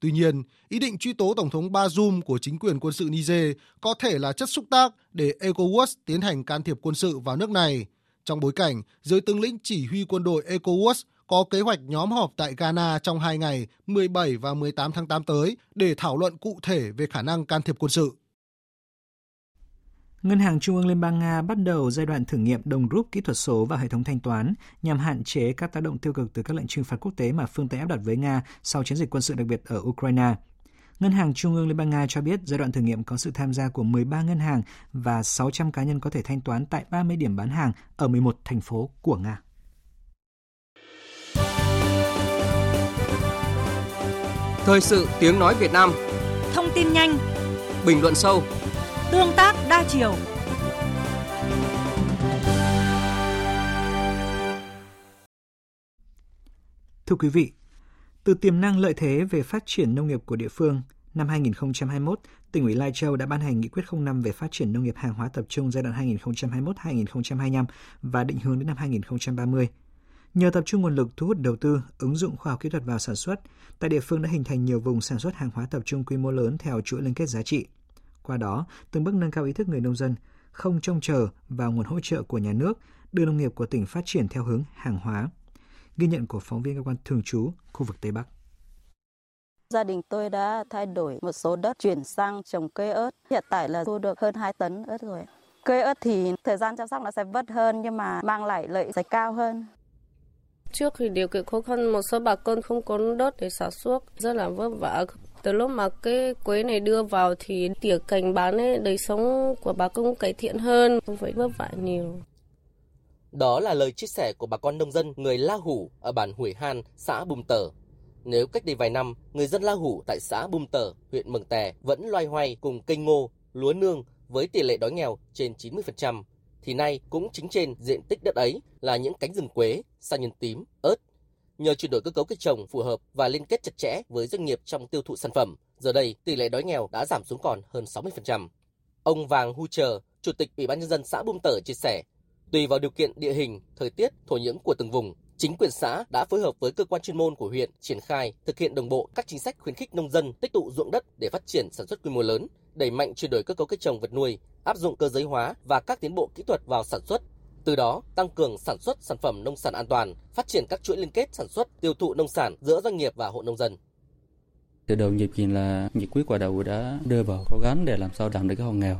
Tuy nhiên, ý định truy tố Tổng thống Bazoum của chính quyền quân sự Niger có thể là chất xúc tác để ECOWAS tiến hành can thiệp quân sự vào nước này, trong bối cảnh giới tướng lĩnh chỉ huy quân đội ECOWAS có kế hoạch nhóm họp tại Ghana trong hai ngày 17 và 18 tháng 8 tới để thảo luận cụ thể về khả năng can thiệp quân sự. Ngân hàng Trung ương Liên bang Nga bắt đầu giai đoạn thử nghiệm đồng rút kỹ thuật số và hệ thống thanh toán nhằm hạn chế các tác động tiêu cực từ các lệnh trừng phạt quốc tế mà phương Tây áp đặt với Nga sau chiến dịch quân sự đặc biệt ở Ukraine. Ngân hàng Trung ương Liên bang Nga cho biết giai đoạn thử nghiệm có sự tham gia của 13 ngân hàng và 600 cá nhân có thể thanh toán tại 30 điểm bán hàng ở 11 thành phố của Nga. Thời sự tiếng nói Việt Nam Thông tin nhanh Bình luận sâu Tương tác đa chiều Thưa quý vị, từ tiềm năng lợi thế về phát triển nông nghiệp của địa phương, năm 2021, tỉnh ủy Lai Châu đã ban hành nghị quyết 05 về phát triển nông nghiệp hàng hóa tập trung giai đoạn 2021-2025 và định hướng đến năm 2030. Nhờ tập trung nguồn lực thu hút đầu tư, ứng dụng khoa học kỹ thuật vào sản xuất, tại địa phương đã hình thành nhiều vùng sản xuất hàng hóa tập trung quy mô lớn theo chuỗi liên kết giá trị. Qua đó, từng bước nâng cao ý thức người nông dân, không trông chờ vào nguồn hỗ trợ của nhà nước, đưa nông nghiệp của tỉnh phát triển theo hướng hàng hóa. Ghi nhận của phóng viên cơ quan thường trú khu vực Tây Bắc. Gia đình tôi đã thay đổi một số đất chuyển sang trồng cây ớt. Hiện tại là thu được hơn 2 tấn ớt rồi. Cây ớt thì thời gian chăm sóc nó sẽ vất hơn nhưng mà mang lại lợi sẽ cao hơn. Trước thì điều kiện khó khăn một số bà con không có đất để sản xuất rất là vất vả. Từ lúc mà cái quế này đưa vào thì tỉa cành bán ấy, đời sống của bà con cải thiện hơn, không phải vất vả nhiều. Đó là lời chia sẻ của bà con nông dân người La Hủ ở bản Hủy Han, xã Bùm Tở. Nếu cách đây vài năm, người dân La Hủ tại xã Bùm Tở, huyện Mường Tè vẫn loay hoay cùng cây ngô, lúa nương với tỷ lệ đói nghèo trên 90%, thì nay cũng chính trên diện tích đất ấy là những cánh rừng quế, sa nhân tím, ớt. Nhờ chuyển đổi cơ cấu cây trồng phù hợp và liên kết chặt chẽ với doanh nghiệp trong tiêu thụ sản phẩm, giờ đây tỷ lệ đói nghèo đã giảm xuống còn hơn 60%. Ông Vàng Hu Chờ, Chủ tịch Ủy ban nhân dân xã Bum Tở chia sẻ, tùy vào điều kiện địa hình, thời tiết, thổ nhưỡng của từng vùng, Chính quyền xã đã phối hợp với cơ quan chuyên môn của huyện triển khai thực hiện đồng bộ các chính sách khuyến khích nông dân tích tụ ruộng đất để phát triển sản xuất quy mô lớn, đẩy mạnh chuyển đổi cơ cấu cây trồng vật nuôi, áp dụng cơ giới hóa và các tiến bộ kỹ thuật vào sản xuất. Từ đó, tăng cường sản xuất sản phẩm nông sản an toàn, phát triển các chuỗi liên kết sản xuất, tiêu thụ nông sản giữa doanh nghiệp và hộ nông dân. Từ đầu nhiệm kỳ là nghị quyết của đầu đã đưa vào cố gắng để làm sao giảm được cái hộ nghèo.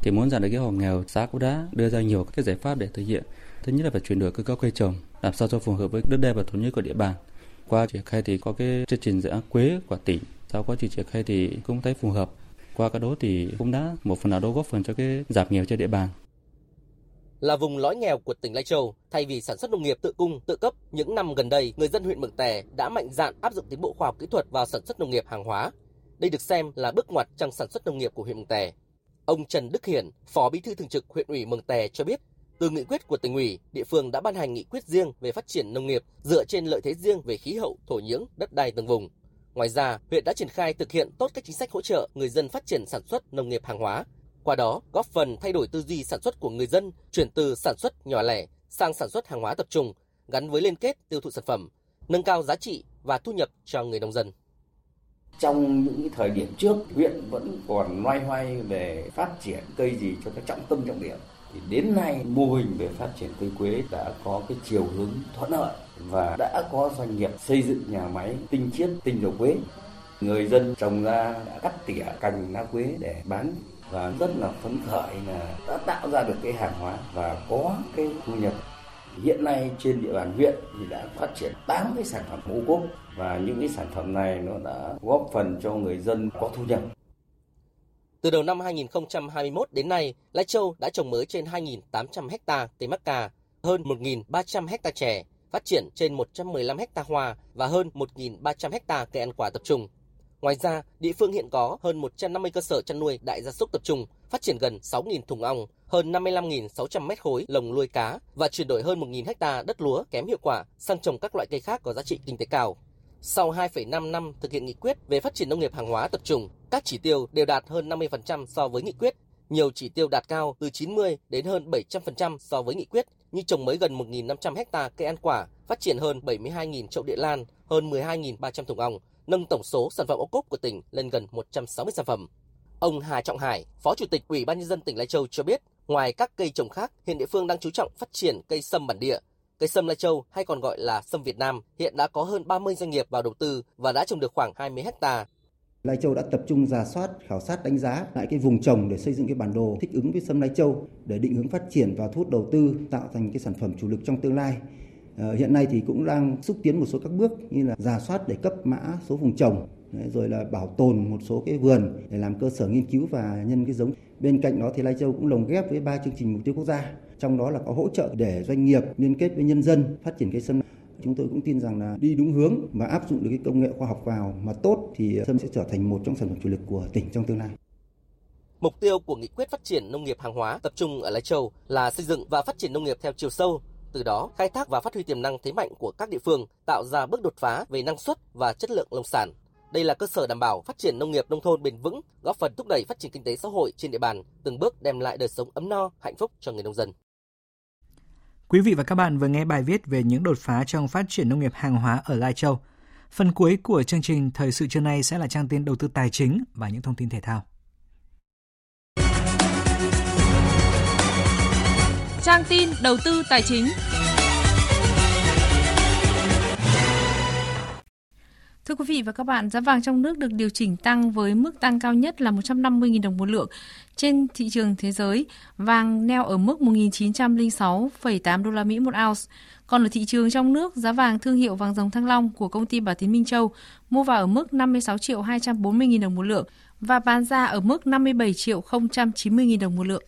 Thì muốn giảm được cái hộ nghèo, xã cũng đã đưa ra nhiều các cái giải pháp để thực hiện. Thứ nhất là phải chuyển đổi cơ cấu cây trồng, làm sao cho phù hợp với đất đai và thổ nhưỡng của địa bàn. Qua triển khai thì có cái chương trình dự án quế của tỉnh, sau quá trình triển khai thì cũng thấy phù hợp. Qua cái đó thì cũng đã một phần nào đó góp phần cho cái giảm nghèo trên địa bàn là vùng lõi nghèo của tỉnh Lai Châu. Thay vì sản xuất nông nghiệp tự cung, tự cấp, những năm gần đây, người dân huyện Mường Tè đã mạnh dạn áp dụng tiến bộ khoa học kỹ thuật vào sản xuất nông nghiệp hàng hóa. Đây được xem là bước ngoặt trong sản xuất nông nghiệp của huyện Mường Tè. Ông Trần Đức Hiển, Phó Bí thư Thường trực huyện ủy Mường Tè cho biết, từ nghị quyết của tỉnh ủy, địa phương đã ban hành nghị quyết riêng về phát triển nông nghiệp dựa trên lợi thế riêng về khí hậu, thổ nhưỡng, đất đai từng vùng. Ngoài ra, huyện đã triển khai thực hiện tốt các chính sách hỗ trợ người dân phát triển sản xuất nông nghiệp hàng hóa, qua đó góp phần thay đổi tư duy sản xuất của người dân, chuyển từ sản xuất nhỏ lẻ sang sản xuất hàng hóa tập trung, gắn với liên kết tiêu thụ sản phẩm, nâng cao giá trị và thu nhập cho người nông dân. Trong những thời điểm trước, huyện vẫn còn loay hoay về phát triển cây gì cho các trọng tâm trọng điểm. Thì đến nay mô hình về phát triển cây quế đã có cái chiều hướng thuận lợi và đã có doanh nghiệp xây dựng nhà máy tinh chiết tinh dầu quế. Người dân trồng ra đã cắt tỉa cành lá quế để bán và rất là phấn khởi là đã tạo ra được cái hàng hóa và có cái thu nhập hiện nay trên địa bàn huyện thì đã phát triển 8 cái sản phẩm ngũ cốc và những cái sản phẩm này nó đã góp phần cho người dân có thu nhập. Từ đầu năm 2021 đến nay, Lai Châu đã trồng mới trên 2.800 ha cây mắc ca, hơn 1.300 ha chè, phát triển trên 115 ha hoa và hơn 1.300 ha cây ăn quả tập trung. Ngoài ra, địa phương hiện có hơn 150 cơ sở chăn nuôi đại gia súc tập trung, phát triển gần 6.000 thùng ong, hơn 55.600 mét khối lồng nuôi cá và chuyển đổi hơn 1.000 hecta đất lúa kém hiệu quả sang trồng các loại cây khác có giá trị kinh tế cao. Sau 2,5 năm thực hiện nghị quyết về phát triển nông nghiệp hàng hóa tập trung, các chỉ tiêu đều đạt hơn 50% so với nghị quyết. Nhiều chỉ tiêu đạt cao từ 90 đến hơn 700% so với nghị quyết, như trồng mới gần 1.500 hecta cây ăn quả, phát triển hơn 72.000 chậu địa lan, hơn 12.300 thùng ong, nâng tổng số sản phẩm ô cốp của tỉnh lên gần 160 sản phẩm. Ông Hà Trọng Hải, Phó Chủ tịch Ủy ban nhân dân tỉnh Lai Châu cho biết, ngoài các cây trồng khác, hiện địa phương đang chú trọng phát triển cây sâm bản địa. Cây sâm Lai Châu hay còn gọi là sâm Việt Nam hiện đã có hơn 30 doanh nghiệp vào đầu tư và đã trồng được khoảng 20 hecta. Lai Châu đã tập trung giả soát, khảo sát đánh giá lại cái vùng trồng để xây dựng cái bản đồ thích ứng với sâm Lai Châu để định hướng phát triển và thu hút đầu tư tạo thành cái sản phẩm chủ lực trong tương lai. Ờ, hiện nay thì cũng đang xúc tiến một số các bước như là giả soát để cấp mã số vùng trồng rồi là bảo tồn một số cái vườn để làm cơ sở nghiên cứu và nhân cái giống. Bên cạnh đó thì Lai Châu cũng lồng ghép với ba chương trình mục tiêu quốc gia. Trong đó là có hỗ trợ để doanh nghiệp liên kết với nhân dân phát triển cây sâm. Chúng tôi cũng tin rằng là đi đúng hướng và áp dụng được cái công nghệ khoa học vào mà tốt thì sâm sẽ trở thành một trong sản phẩm chủ lực của tỉnh trong tương lai. Mục tiêu của nghị quyết phát triển nông nghiệp hàng hóa tập trung ở Lai Châu là xây dựng và phát triển nông nghiệp theo chiều sâu, từ đó khai thác và phát huy tiềm năng thế mạnh của các địa phương, tạo ra bước đột phá về năng suất và chất lượng nông sản. Đây là cơ sở đảm bảo phát triển nông nghiệp nông thôn bền vững, góp phần thúc đẩy phát triển kinh tế xã hội trên địa bàn, từng bước đem lại đời sống ấm no, hạnh phúc cho người nông dân. Quý vị và các bạn vừa nghe bài viết về những đột phá trong phát triển nông nghiệp hàng hóa ở Lai Châu. Phần cuối của chương trình thời sự trưa nay sẽ là trang tin đầu tư tài chính và những thông tin thể thao. Trang tin đầu tư tài chính. Thưa quý vị và các bạn, giá vàng trong nước được điều chỉnh tăng với mức tăng cao nhất là 150.000 đồng một lượng. Trên thị trường thế giới, vàng neo ở mức 1.906,8 đô la Mỹ một ounce. Còn ở thị trường trong nước, giá vàng thương hiệu vàng dòng Thăng Long của công ty Bảo Tín Minh Châu mua vào ở mức 56 triệu 240 000 đồng một lượng và bán ra ở mức 57 triệu 090 000 đồng một lượng.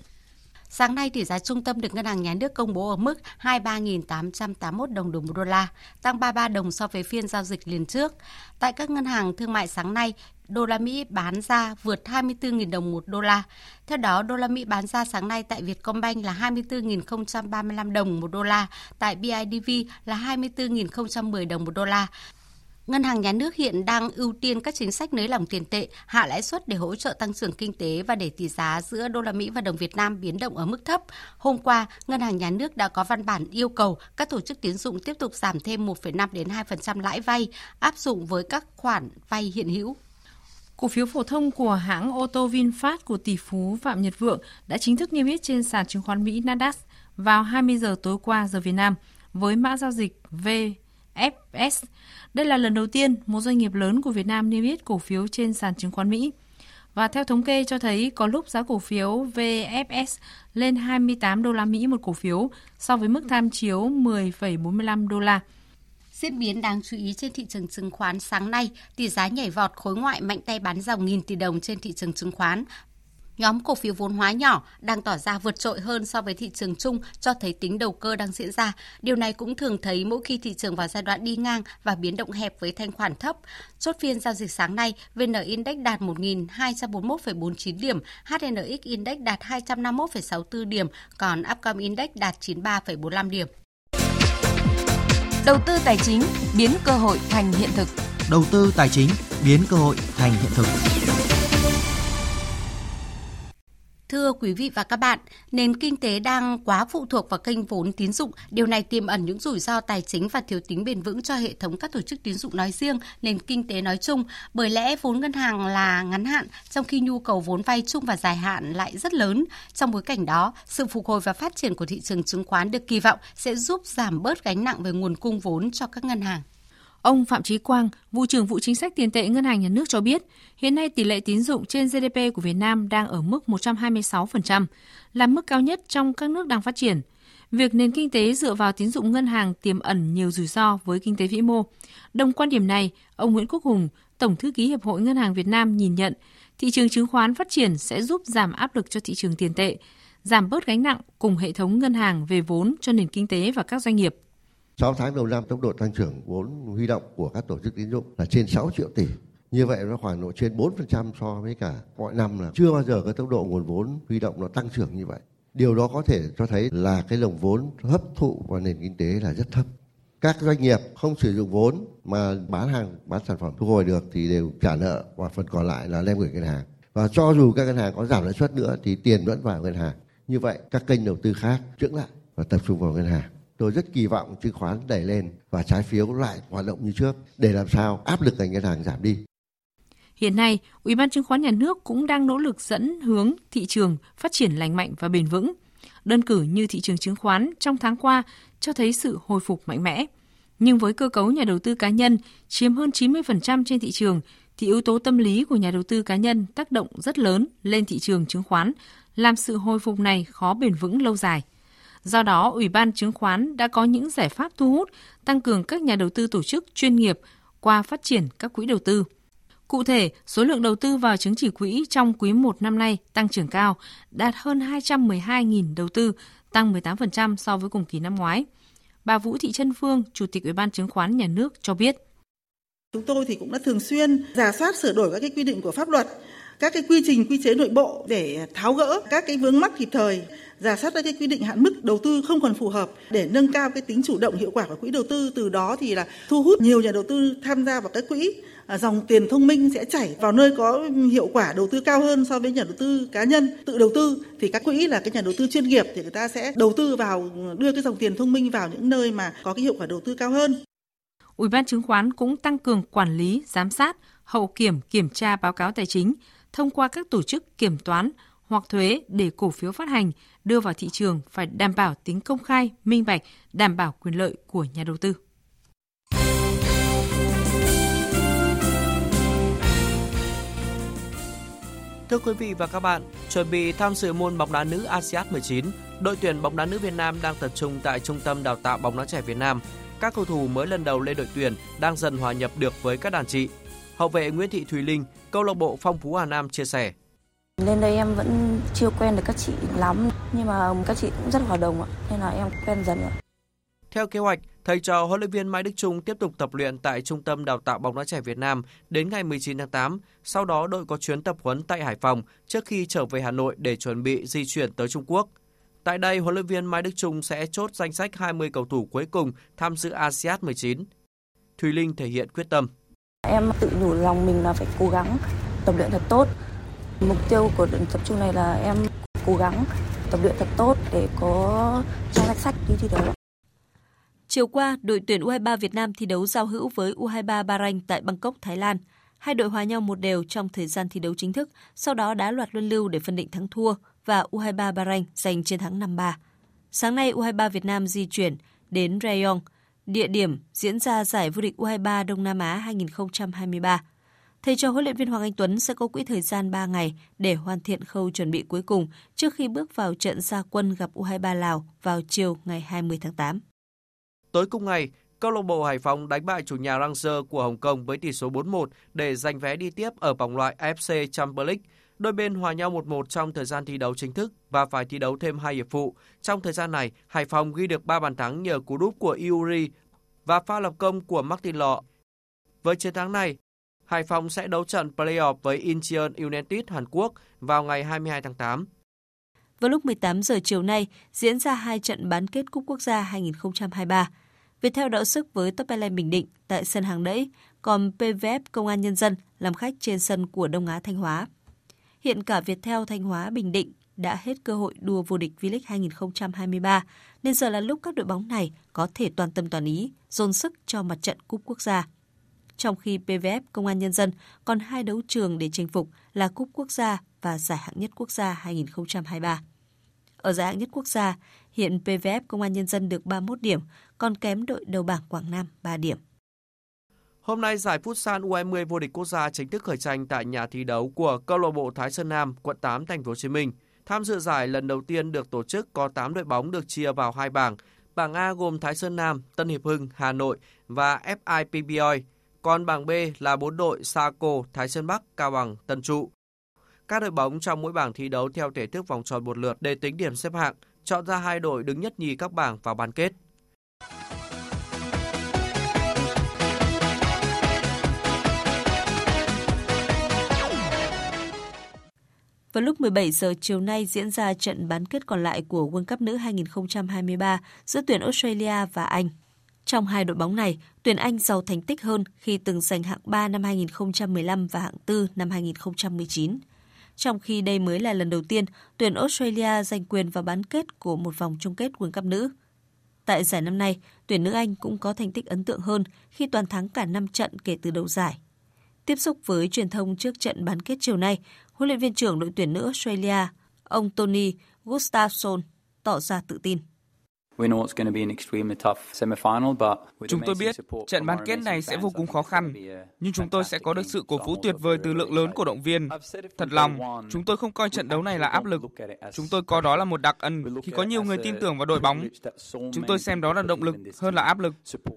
Sáng nay, tỷ giá trung tâm được Ngân hàng Nhà nước công bố ở mức 23.881 đồng đồng một đô la, tăng 33 đồng so với phiên giao dịch liền trước. Tại các ngân hàng thương mại sáng nay, đô la Mỹ bán ra vượt 24.000 đồng một đô la. Theo đó, đô la Mỹ bán ra sáng nay tại Vietcombank là 24.035 đồng một đô la, tại BIDV là 24.010 đồng một đô la Ngân hàng nhà nước hiện đang ưu tiên các chính sách nới lỏng tiền tệ, hạ lãi suất để hỗ trợ tăng trưởng kinh tế và để tỷ giá giữa đô la Mỹ và đồng Việt Nam biến động ở mức thấp. Hôm qua, Ngân hàng nhà nước đã có văn bản yêu cầu các tổ chức tiến dụng tiếp tục giảm thêm 1,5 đến 2% lãi vay áp dụng với các khoản vay hiện hữu. Cổ phiếu phổ thông của hãng ô tô VinFast của tỷ phú Phạm Nhật Vượng đã chính thức niêm yết trên sàn chứng khoán Mỹ Nasdaq vào 20 giờ tối qua giờ Việt Nam với mã giao dịch FS. Đây là lần đầu tiên một doanh nghiệp lớn của Việt Nam niêm yết cổ phiếu trên sàn chứng khoán Mỹ. Và theo thống kê cho thấy có lúc giá cổ phiếu VFS lên 28 đô la Mỹ một cổ phiếu so với mức tham chiếu 10,45 đô la. Diễn biến đáng chú ý trên thị trường chứng khoán sáng nay, tỷ giá nhảy vọt khối ngoại mạnh tay bán dòng nghìn tỷ đồng trên thị trường chứng khoán. Nhóm cổ phiếu vốn hóa nhỏ đang tỏ ra vượt trội hơn so với thị trường chung cho thấy tính đầu cơ đang diễn ra. Điều này cũng thường thấy mỗi khi thị trường vào giai đoạn đi ngang và biến động hẹp với thanh khoản thấp. Chốt phiên giao dịch sáng nay, VN Index đạt 1.241,49 điểm, HNX Index đạt 251,64 điểm, còn Upcom Index đạt 93,45 điểm. Đầu tư tài chính biến cơ hội thành hiện thực. Đầu tư tài chính biến cơ hội thành hiện thực. Thưa quý vị và các bạn, nền kinh tế đang quá phụ thuộc vào kênh vốn tín dụng. Điều này tiềm ẩn những rủi ro tài chính và thiếu tính bền vững cho hệ thống các tổ chức tín dụng nói riêng, nền kinh tế nói chung. Bởi lẽ vốn ngân hàng là ngắn hạn, trong khi nhu cầu vốn vay chung và dài hạn lại rất lớn. Trong bối cảnh đó, sự phục hồi và phát triển của thị trường chứng khoán được kỳ vọng sẽ giúp giảm bớt gánh nặng về nguồn cung vốn cho các ngân hàng. Ông Phạm Trí Quang, vụ trưởng vụ chính sách tiền tệ Ngân hàng Nhà nước cho biết, hiện nay tỷ lệ tín dụng trên GDP của Việt Nam đang ở mức 126%, là mức cao nhất trong các nước đang phát triển. Việc nền kinh tế dựa vào tín dụng ngân hàng tiềm ẩn nhiều rủi ro với kinh tế vĩ mô. Đồng quan điểm này, ông Nguyễn Quốc Hùng, Tổng thư ký Hiệp hội Ngân hàng Việt Nam nhìn nhận, thị trường chứng khoán phát triển sẽ giúp giảm áp lực cho thị trường tiền tệ, giảm bớt gánh nặng cùng hệ thống ngân hàng về vốn cho nền kinh tế và các doanh nghiệp. 6 tháng đầu năm tốc độ tăng trưởng vốn huy động của các tổ chức tín dụng là trên 6 triệu tỷ. Như vậy nó khoảng độ trên 4% so với cả mọi năm là chưa bao giờ cái tốc độ nguồn vốn huy động nó tăng trưởng như vậy. Điều đó có thể cho thấy là cái lồng vốn hấp thụ vào nền kinh tế là rất thấp. Các doanh nghiệp không sử dụng vốn mà bán hàng, bán sản phẩm thu hồi được thì đều trả nợ và phần còn lại là đem gửi ngân hàng. Và cho dù các ngân hàng có giảm lãi suất nữa thì tiền vẫn vào ngân hàng. Như vậy các kênh đầu tư khác trưởng lại và tập trung vào ngân hàng tôi rất kỳ vọng chứng khoán đẩy lên và trái phiếu lại hoạt động như trước để làm sao áp lực ngành ngân hàng giảm đi. Hiện nay, Ủy ban chứng khoán nhà nước cũng đang nỗ lực dẫn hướng thị trường phát triển lành mạnh và bền vững. Đơn cử như thị trường chứng khoán trong tháng qua cho thấy sự hồi phục mạnh mẽ. Nhưng với cơ cấu nhà đầu tư cá nhân chiếm hơn 90% trên thị trường thì yếu tố tâm lý của nhà đầu tư cá nhân tác động rất lớn lên thị trường chứng khoán, làm sự hồi phục này khó bền vững lâu dài. Do đó, Ủy ban chứng khoán đã có những giải pháp thu hút, tăng cường các nhà đầu tư tổ chức chuyên nghiệp qua phát triển các quỹ đầu tư. Cụ thể, số lượng đầu tư vào chứng chỉ quỹ trong quý 1 năm nay tăng trưởng cao, đạt hơn 212.000 đầu tư, tăng 18% so với cùng kỳ năm ngoái. Bà Vũ Thị Trân Phương, Chủ tịch Ủy ban chứng khoán nhà nước cho biết. Chúng tôi thì cũng đã thường xuyên giả soát sửa đổi các cái quy định của pháp luật, các cái quy trình quy chế nội bộ để tháo gỡ các cái vướng mắc kịp thời giả soát ra cái quy định hạn mức đầu tư không còn phù hợp để nâng cao cái tính chủ động hiệu quả của quỹ đầu tư. Từ đó thì là thu hút nhiều nhà đầu tư tham gia vào các quỹ. À, dòng tiền thông minh sẽ chảy vào nơi có hiệu quả đầu tư cao hơn so với nhà đầu tư cá nhân tự đầu tư. Thì các quỹ là cái nhà đầu tư chuyên nghiệp thì người ta sẽ đầu tư vào đưa cái dòng tiền thông minh vào những nơi mà có cái hiệu quả đầu tư cao hơn. Ủy ban chứng khoán cũng tăng cường quản lý, giám sát, hậu kiểm, kiểm tra báo cáo tài chính thông qua các tổ chức kiểm toán hoặc thuế để cổ phiếu phát hành đưa vào thị trường phải đảm bảo tính công khai, minh bạch, đảm bảo quyền lợi của nhà đầu tư. Thưa quý vị và các bạn, chuẩn bị tham dự môn bóng đá nữ ASEAN 19, đội tuyển bóng đá nữ Việt Nam đang tập trung tại Trung tâm Đào tạo bóng đá trẻ Việt Nam. Các cầu thủ mới lần đầu lên đội tuyển đang dần hòa nhập được với các đàn chị. Hậu vệ Nguyễn Thị Thùy Linh, câu lạc bộ Phong Phú Hà Nam chia sẻ. Lên đây em vẫn chưa quen được các chị lắm, nhưng mà các chị cũng rất hòa đồng ạ, nên là em quen dần ạ. Theo kế hoạch, thầy trò huấn luyện viên Mai Đức Trung tiếp tục tập luyện tại Trung tâm Đào tạo bóng đá trẻ Việt Nam đến ngày 19 tháng 8. Sau đó đội có chuyến tập huấn tại Hải Phòng trước khi trở về Hà Nội để chuẩn bị di chuyển tới Trung Quốc. Tại đây, huấn luyện viên Mai Đức Trung sẽ chốt danh sách 20 cầu thủ cuối cùng tham dự ASEAN 19. Thùy Linh thể hiện quyết tâm. Em tự nhủ lòng mình là phải cố gắng tập luyện thật tốt. Mục tiêu của đợt tập trung này là em cố gắng tập luyện thật tốt để có trong danh sách đi thi đấu. Chiều qua, đội tuyển U23 Việt Nam thi đấu giao hữu với U23 Bahrain tại Bangkok, Thái Lan. Hai đội hòa nhau một đều trong thời gian thi đấu chính thức, sau đó đá loạt luân lưu để phân định thắng thua và U23 Bahrain giành chiến thắng 5-3. Sáng nay, U23 Việt Nam di chuyển đến Rayong, địa điểm diễn ra giải vô địch U23 Đông Nam Á 2023. Thầy trò huấn luyện viên Hoàng Anh Tuấn sẽ có quỹ thời gian 3 ngày để hoàn thiện khâu chuẩn bị cuối cùng trước khi bước vào trận gia quân gặp U23 Lào vào chiều ngày 20 tháng 8. Tối cùng ngày, câu lạc bộ Hải Phòng đánh bại chủ nhà Rangers của Hồng Kông với tỷ số 4-1 để giành vé đi tiếp ở vòng loại AFC Champions League. Đôi bên hòa nhau 1-1 trong thời gian thi đấu chính thức và phải thi đấu thêm hai hiệp phụ. Trong thời gian này, Hải Phòng ghi được 3 bàn thắng nhờ cú đúp của Iuri và pha lập công của Martin Lọ. Với chiến thắng này, Hải Phòng sẽ đấu trận playoff với Incheon United Hàn Quốc vào ngày 22 tháng 8. Vào lúc 18 giờ chiều nay diễn ra hai trận bán kết Cúp Quốc gia 2023. Viettel đỡ sức với Top Airlines Bình Định tại sân hàng đẫy, còn PVF Công an Nhân dân làm khách trên sân của Đông Á Thanh Hóa. Hiện cả Viettel Thanh Hóa Bình Định đã hết cơ hội đua vô địch V-League 2023, nên giờ là lúc các đội bóng này có thể toàn tâm toàn ý, dồn sức cho mặt trận Cúp Quốc gia. Trong khi PVF Công an Nhân dân còn hai đấu trường để chinh phục là Cúp Quốc gia và Giải hạng nhất quốc gia 2023. Ở giải hạng nhất quốc gia, hiện PVF Công an Nhân dân được 31 điểm, còn kém đội đầu bảng Quảng Nam 3 điểm. Hôm nay giải Futsal U20 vô địch quốc gia chính thức khởi tranh tại nhà thi đấu của câu lạc bộ Thái Sơn Nam, quận 8, thành phố Hồ Chí Minh. Tham dự giải lần đầu tiên được tổ chức có 8 đội bóng được chia vào hai bảng. Bảng A gồm Thái Sơn Nam, Tân Hiệp Hưng, Hà Nội và FIPBOI. Còn bảng B là 4 đội Saco, Thái Sơn Bắc, Cao Bằng, Tân Trụ. Các đội bóng trong mỗi bảng thi đấu theo thể thức vòng tròn một lượt để tính điểm xếp hạng, chọn ra hai đội đứng nhất nhì các bảng vào bán kết. Vào lúc 17 giờ chiều nay diễn ra trận bán kết còn lại của World Cup nữ 2023 giữa tuyển Australia và Anh. Trong hai đội bóng này, tuyển Anh giàu thành tích hơn khi từng giành hạng 3 năm 2015 và hạng 4 năm 2019. Trong khi đây mới là lần đầu tiên tuyển Australia giành quyền vào bán kết của một vòng chung kết World Cup nữ. Tại giải năm nay, tuyển nữ Anh cũng có thành tích ấn tượng hơn khi toàn thắng cả 5 trận kể từ đầu giải. Tiếp xúc với truyền thông trước trận bán kết chiều nay, huấn luyện viên trưởng đội tuyển nữ Australia, ông Tony Gustafsson, tỏ ra tự tin. Chúng tôi biết trận bán kết này sẽ vô cùng khó khăn, nhưng chúng tôi sẽ có được sự cổ vũ tuyệt vời từ lượng lớn cổ động viên. Thật lòng, chúng tôi không coi trận đấu này là áp lực. Chúng tôi coi đó là một đặc ân khi có nhiều người tin tưởng vào đội bóng. Chúng tôi xem đó là động lực hơn là áp lực.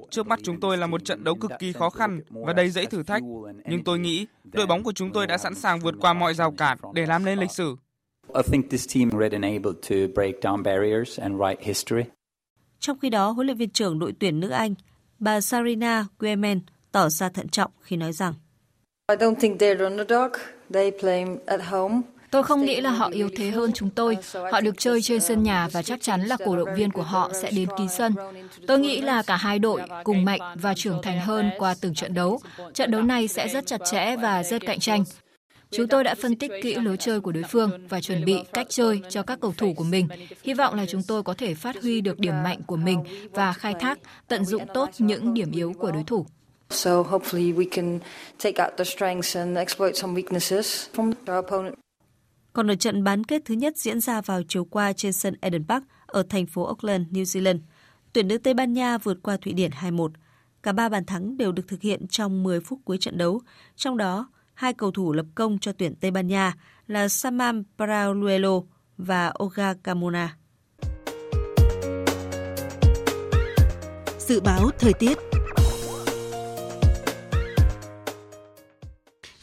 Trước mắt chúng tôi là một trận đấu cực kỳ khó khăn và đầy dẫy thử thách, nhưng tôi nghĩ đội bóng của chúng tôi đã sẵn sàng vượt qua mọi rào cản để làm nên lịch sử. I think this team ready and able to break down barriers and write history. Trong khi đó, huấn luyện viên trưởng đội tuyển nữ Anh, bà Sarina Guemen tỏ ra thận trọng khi nói rằng Tôi không nghĩ là họ yếu thế hơn chúng tôi. Họ được chơi trên sân nhà và chắc chắn là cổ động viên của họ sẽ đến ký sân. Tôi nghĩ là cả hai đội cùng mạnh và trưởng thành hơn qua từng trận đấu. Trận đấu này sẽ rất chặt chẽ và rất cạnh tranh. Chúng tôi đã phân tích kỹ lối chơi của đối phương và chuẩn bị cách chơi cho các cầu thủ của mình. Hy vọng là chúng tôi có thể phát huy được điểm mạnh của mình và khai thác, tận dụng tốt những điểm yếu của đối thủ. So hopefully we can take out the strengths and exploit some weaknesses from our opponent. Còn ở trận bán kết thứ nhất diễn ra vào chiều qua trên sân Eden Park ở thành phố Auckland, New Zealand, tuyển nữ Tây Ban Nha vượt qua Thụy Điển 2-1. Cả ba bàn thắng đều được thực hiện trong 10 phút cuối trận đấu, trong đó hai cầu thủ lập công cho tuyển Tây Ban Nha là Samam Parauelo và Olga Carmona. Dự báo thời tiết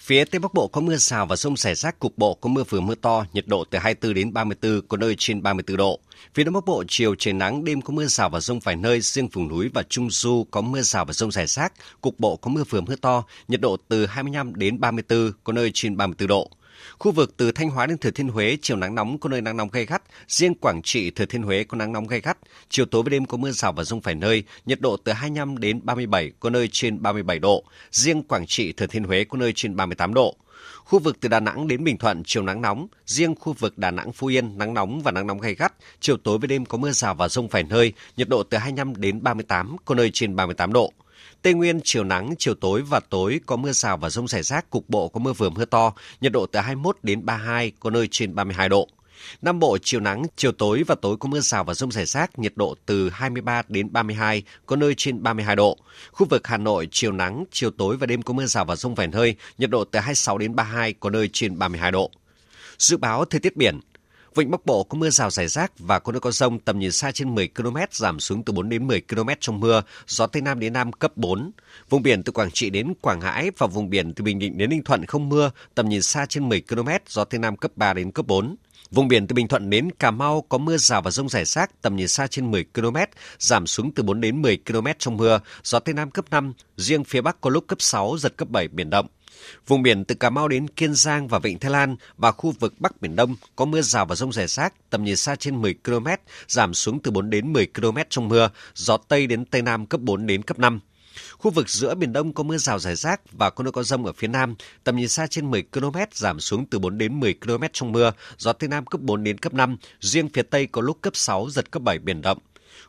Phía Tây Bắc Bộ có mưa rào và rông rải rác cục bộ có mưa vừa mưa to, nhiệt độ từ 24 đến 34, có nơi trên 34 độ. Phía Đông Bắc Bộ chiều trời nắng, đêm có mưa rào và rông vài nơi, riêng vùng núi và Trung Du có mưa rào và rông rải rác, cục bộ có mưa vừa mưa to, nhiệt độ từ 25 đến 34, có nơi trên 34 độ. Khu vực từ Thanh Hóa đến Thừa Thiên Huế chiều nắng nóng có nơi nắng nóng gay gắt, riêng Quảng Trị, Thừa Thiên Huế có nắng nóng gay gắt, chiều tối và đêm có mưa rào và rông vài nơi, nhiệt độ từ 25 đến 37, có nơi trên 37 độ, riêng Quảng Trị, Thừa Thiên Huế có nơi trên 38 độ. Khu vực từ Đà Nẵng đến Bình Thuận chiều nắng nóng, riêng khu vực Đà Nẵng Phú Yên nắng nóng và nắng nóng gay gắt, chiều tối và đêm có mưa rào và rông vài nơi, nhiệt độ từ 25 đến 38, có nơi trên 38 độ. Tây Nguyên chiều nắng, chiều tối và tối có mưa rào và rông rải rác, cục bộ có mưa vừa mưa to, nhiệt độ từ 21 đến 32, có nơi trên 32 độ. Nam Bộ chiều nắng, chiều tối và tối có mưa rào và rông rải rác, nhiệt độ từ 23 đến 32, có nơi trên 32 độ. Khu vực Hà Nội chiều nắng, chiều tối và đêm có mưa rào và rông vài nơi, nhiệt độ từ 26 đến 32, có nơi trên 32 độ. Dự báo thời tiết biển, Vịnh Bắc Bộ có mưa rào rải rác và có nơi có rông tầm nhìn xa trên 10 km giảm xuống từ 4 đến 10 km trong mưa, gió Tây Nam đến Nam cấp 4. Vùng biển từ Quảng Trị đến Quảng Ngãi và vùng biển từ Bình Định đến Ninh Thuận không mưa, tầm nhìn xa trên 10 km, gió Tây Nam cấp 3 đến cấp 4. Vùng biển từ Bình Thuận đến Cà Mau có mưa rào và rông rải rác, tầm nhìn xa trên 10 km, giảm xuống từ 4 đến 10 km trong mưa, gió Tây Nam cấp 5, riêng phía Bắc có lúc cấp 6, giật cấp 7, biển động. Vùng biển từ Cà Mau đến Kiên Giang và Vịnh Thái Lan và khu vực Bắc Biển Đông có mưa rào và rông rải rác, tầm nhìn xa trên 10 km, giảm xuống từ 4 đến 10 km trong mưa, gió Tây đến Tây Nam cấp 4 đến cấp 5. Khu vực giữa Biển Đông có mưa rào rải rác và có nơi có rông ở phía Nam, tầm nhìn xa trên 10 km, giảm xuống từ 4 đến 10 km trong mưa, gió Tây Nam cấp 4 đến cấp 5, riêng phía Tây có lúc cấp 6, giật cấp 7 biển động.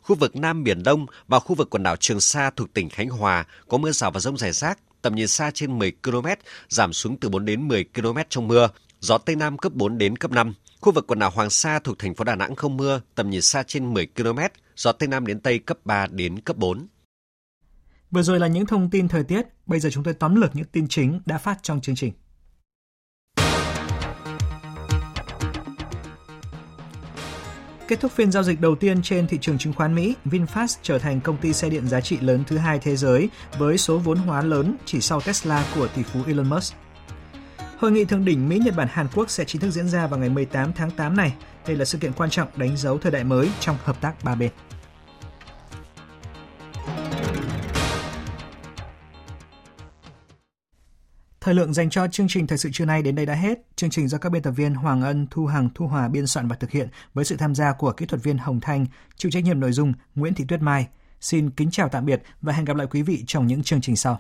Khu vực Nam Biển Đông và khu vực quần đảo Trường Sa thuộc tỉnh Khánh Hòa có mưa rào và rông rải rác, tầm nhìn xa trên 10 km, giảm xuống từ 4 đến 10 km trong mưa, gió Tây Nam cấp 4 đến cấp 5. Khu vực quần đảo Hoàng Sa thuộc thành phố Đà Nẵng không mưa, tầm nhìn xa trên 10 km, gió Tây Nam đến Tây cấp 3 đến cấp 4. Vừa rồi là những thông tin thời tiết, bây giờ chúng tôi tóm lược những tin chính đã phát trong chương trình. Kết thúc phiên giao dịch đầu tiên trên thị trường chứng khoán Mỹ, VinFast trở thành công ty xe điện giá trị lớn thứ hai thế giới với số vốn hóa lớn chỉ sau Tesla của tỷ phú Elon Musk. Hội nghị thượng đỉnh Mỹ, Nhật Bản, Hàn Quốc sẽ chính thức diễn ra vào ngày 18 tháng 8 này. Đây là sự kiện quan trọng đánh dấu thời đại mới trong hợp tác ba bên. Thời lượng dành cho chương trình thời sự trưa nay đến đây đã hết. Chương trình do các biên tập viên Hoàng Ân, Thu Hằng, Thu Hòa biên soạn và thực hiện với sự tham gia của kỹ thuật viên Hồng Thanh, chịu trách nhiệm nội dung Nguyễn Thị Tuyết Mai. Xin kính chào tạm biệt và hẹn gặp lại quý vị trong những chương trình sau.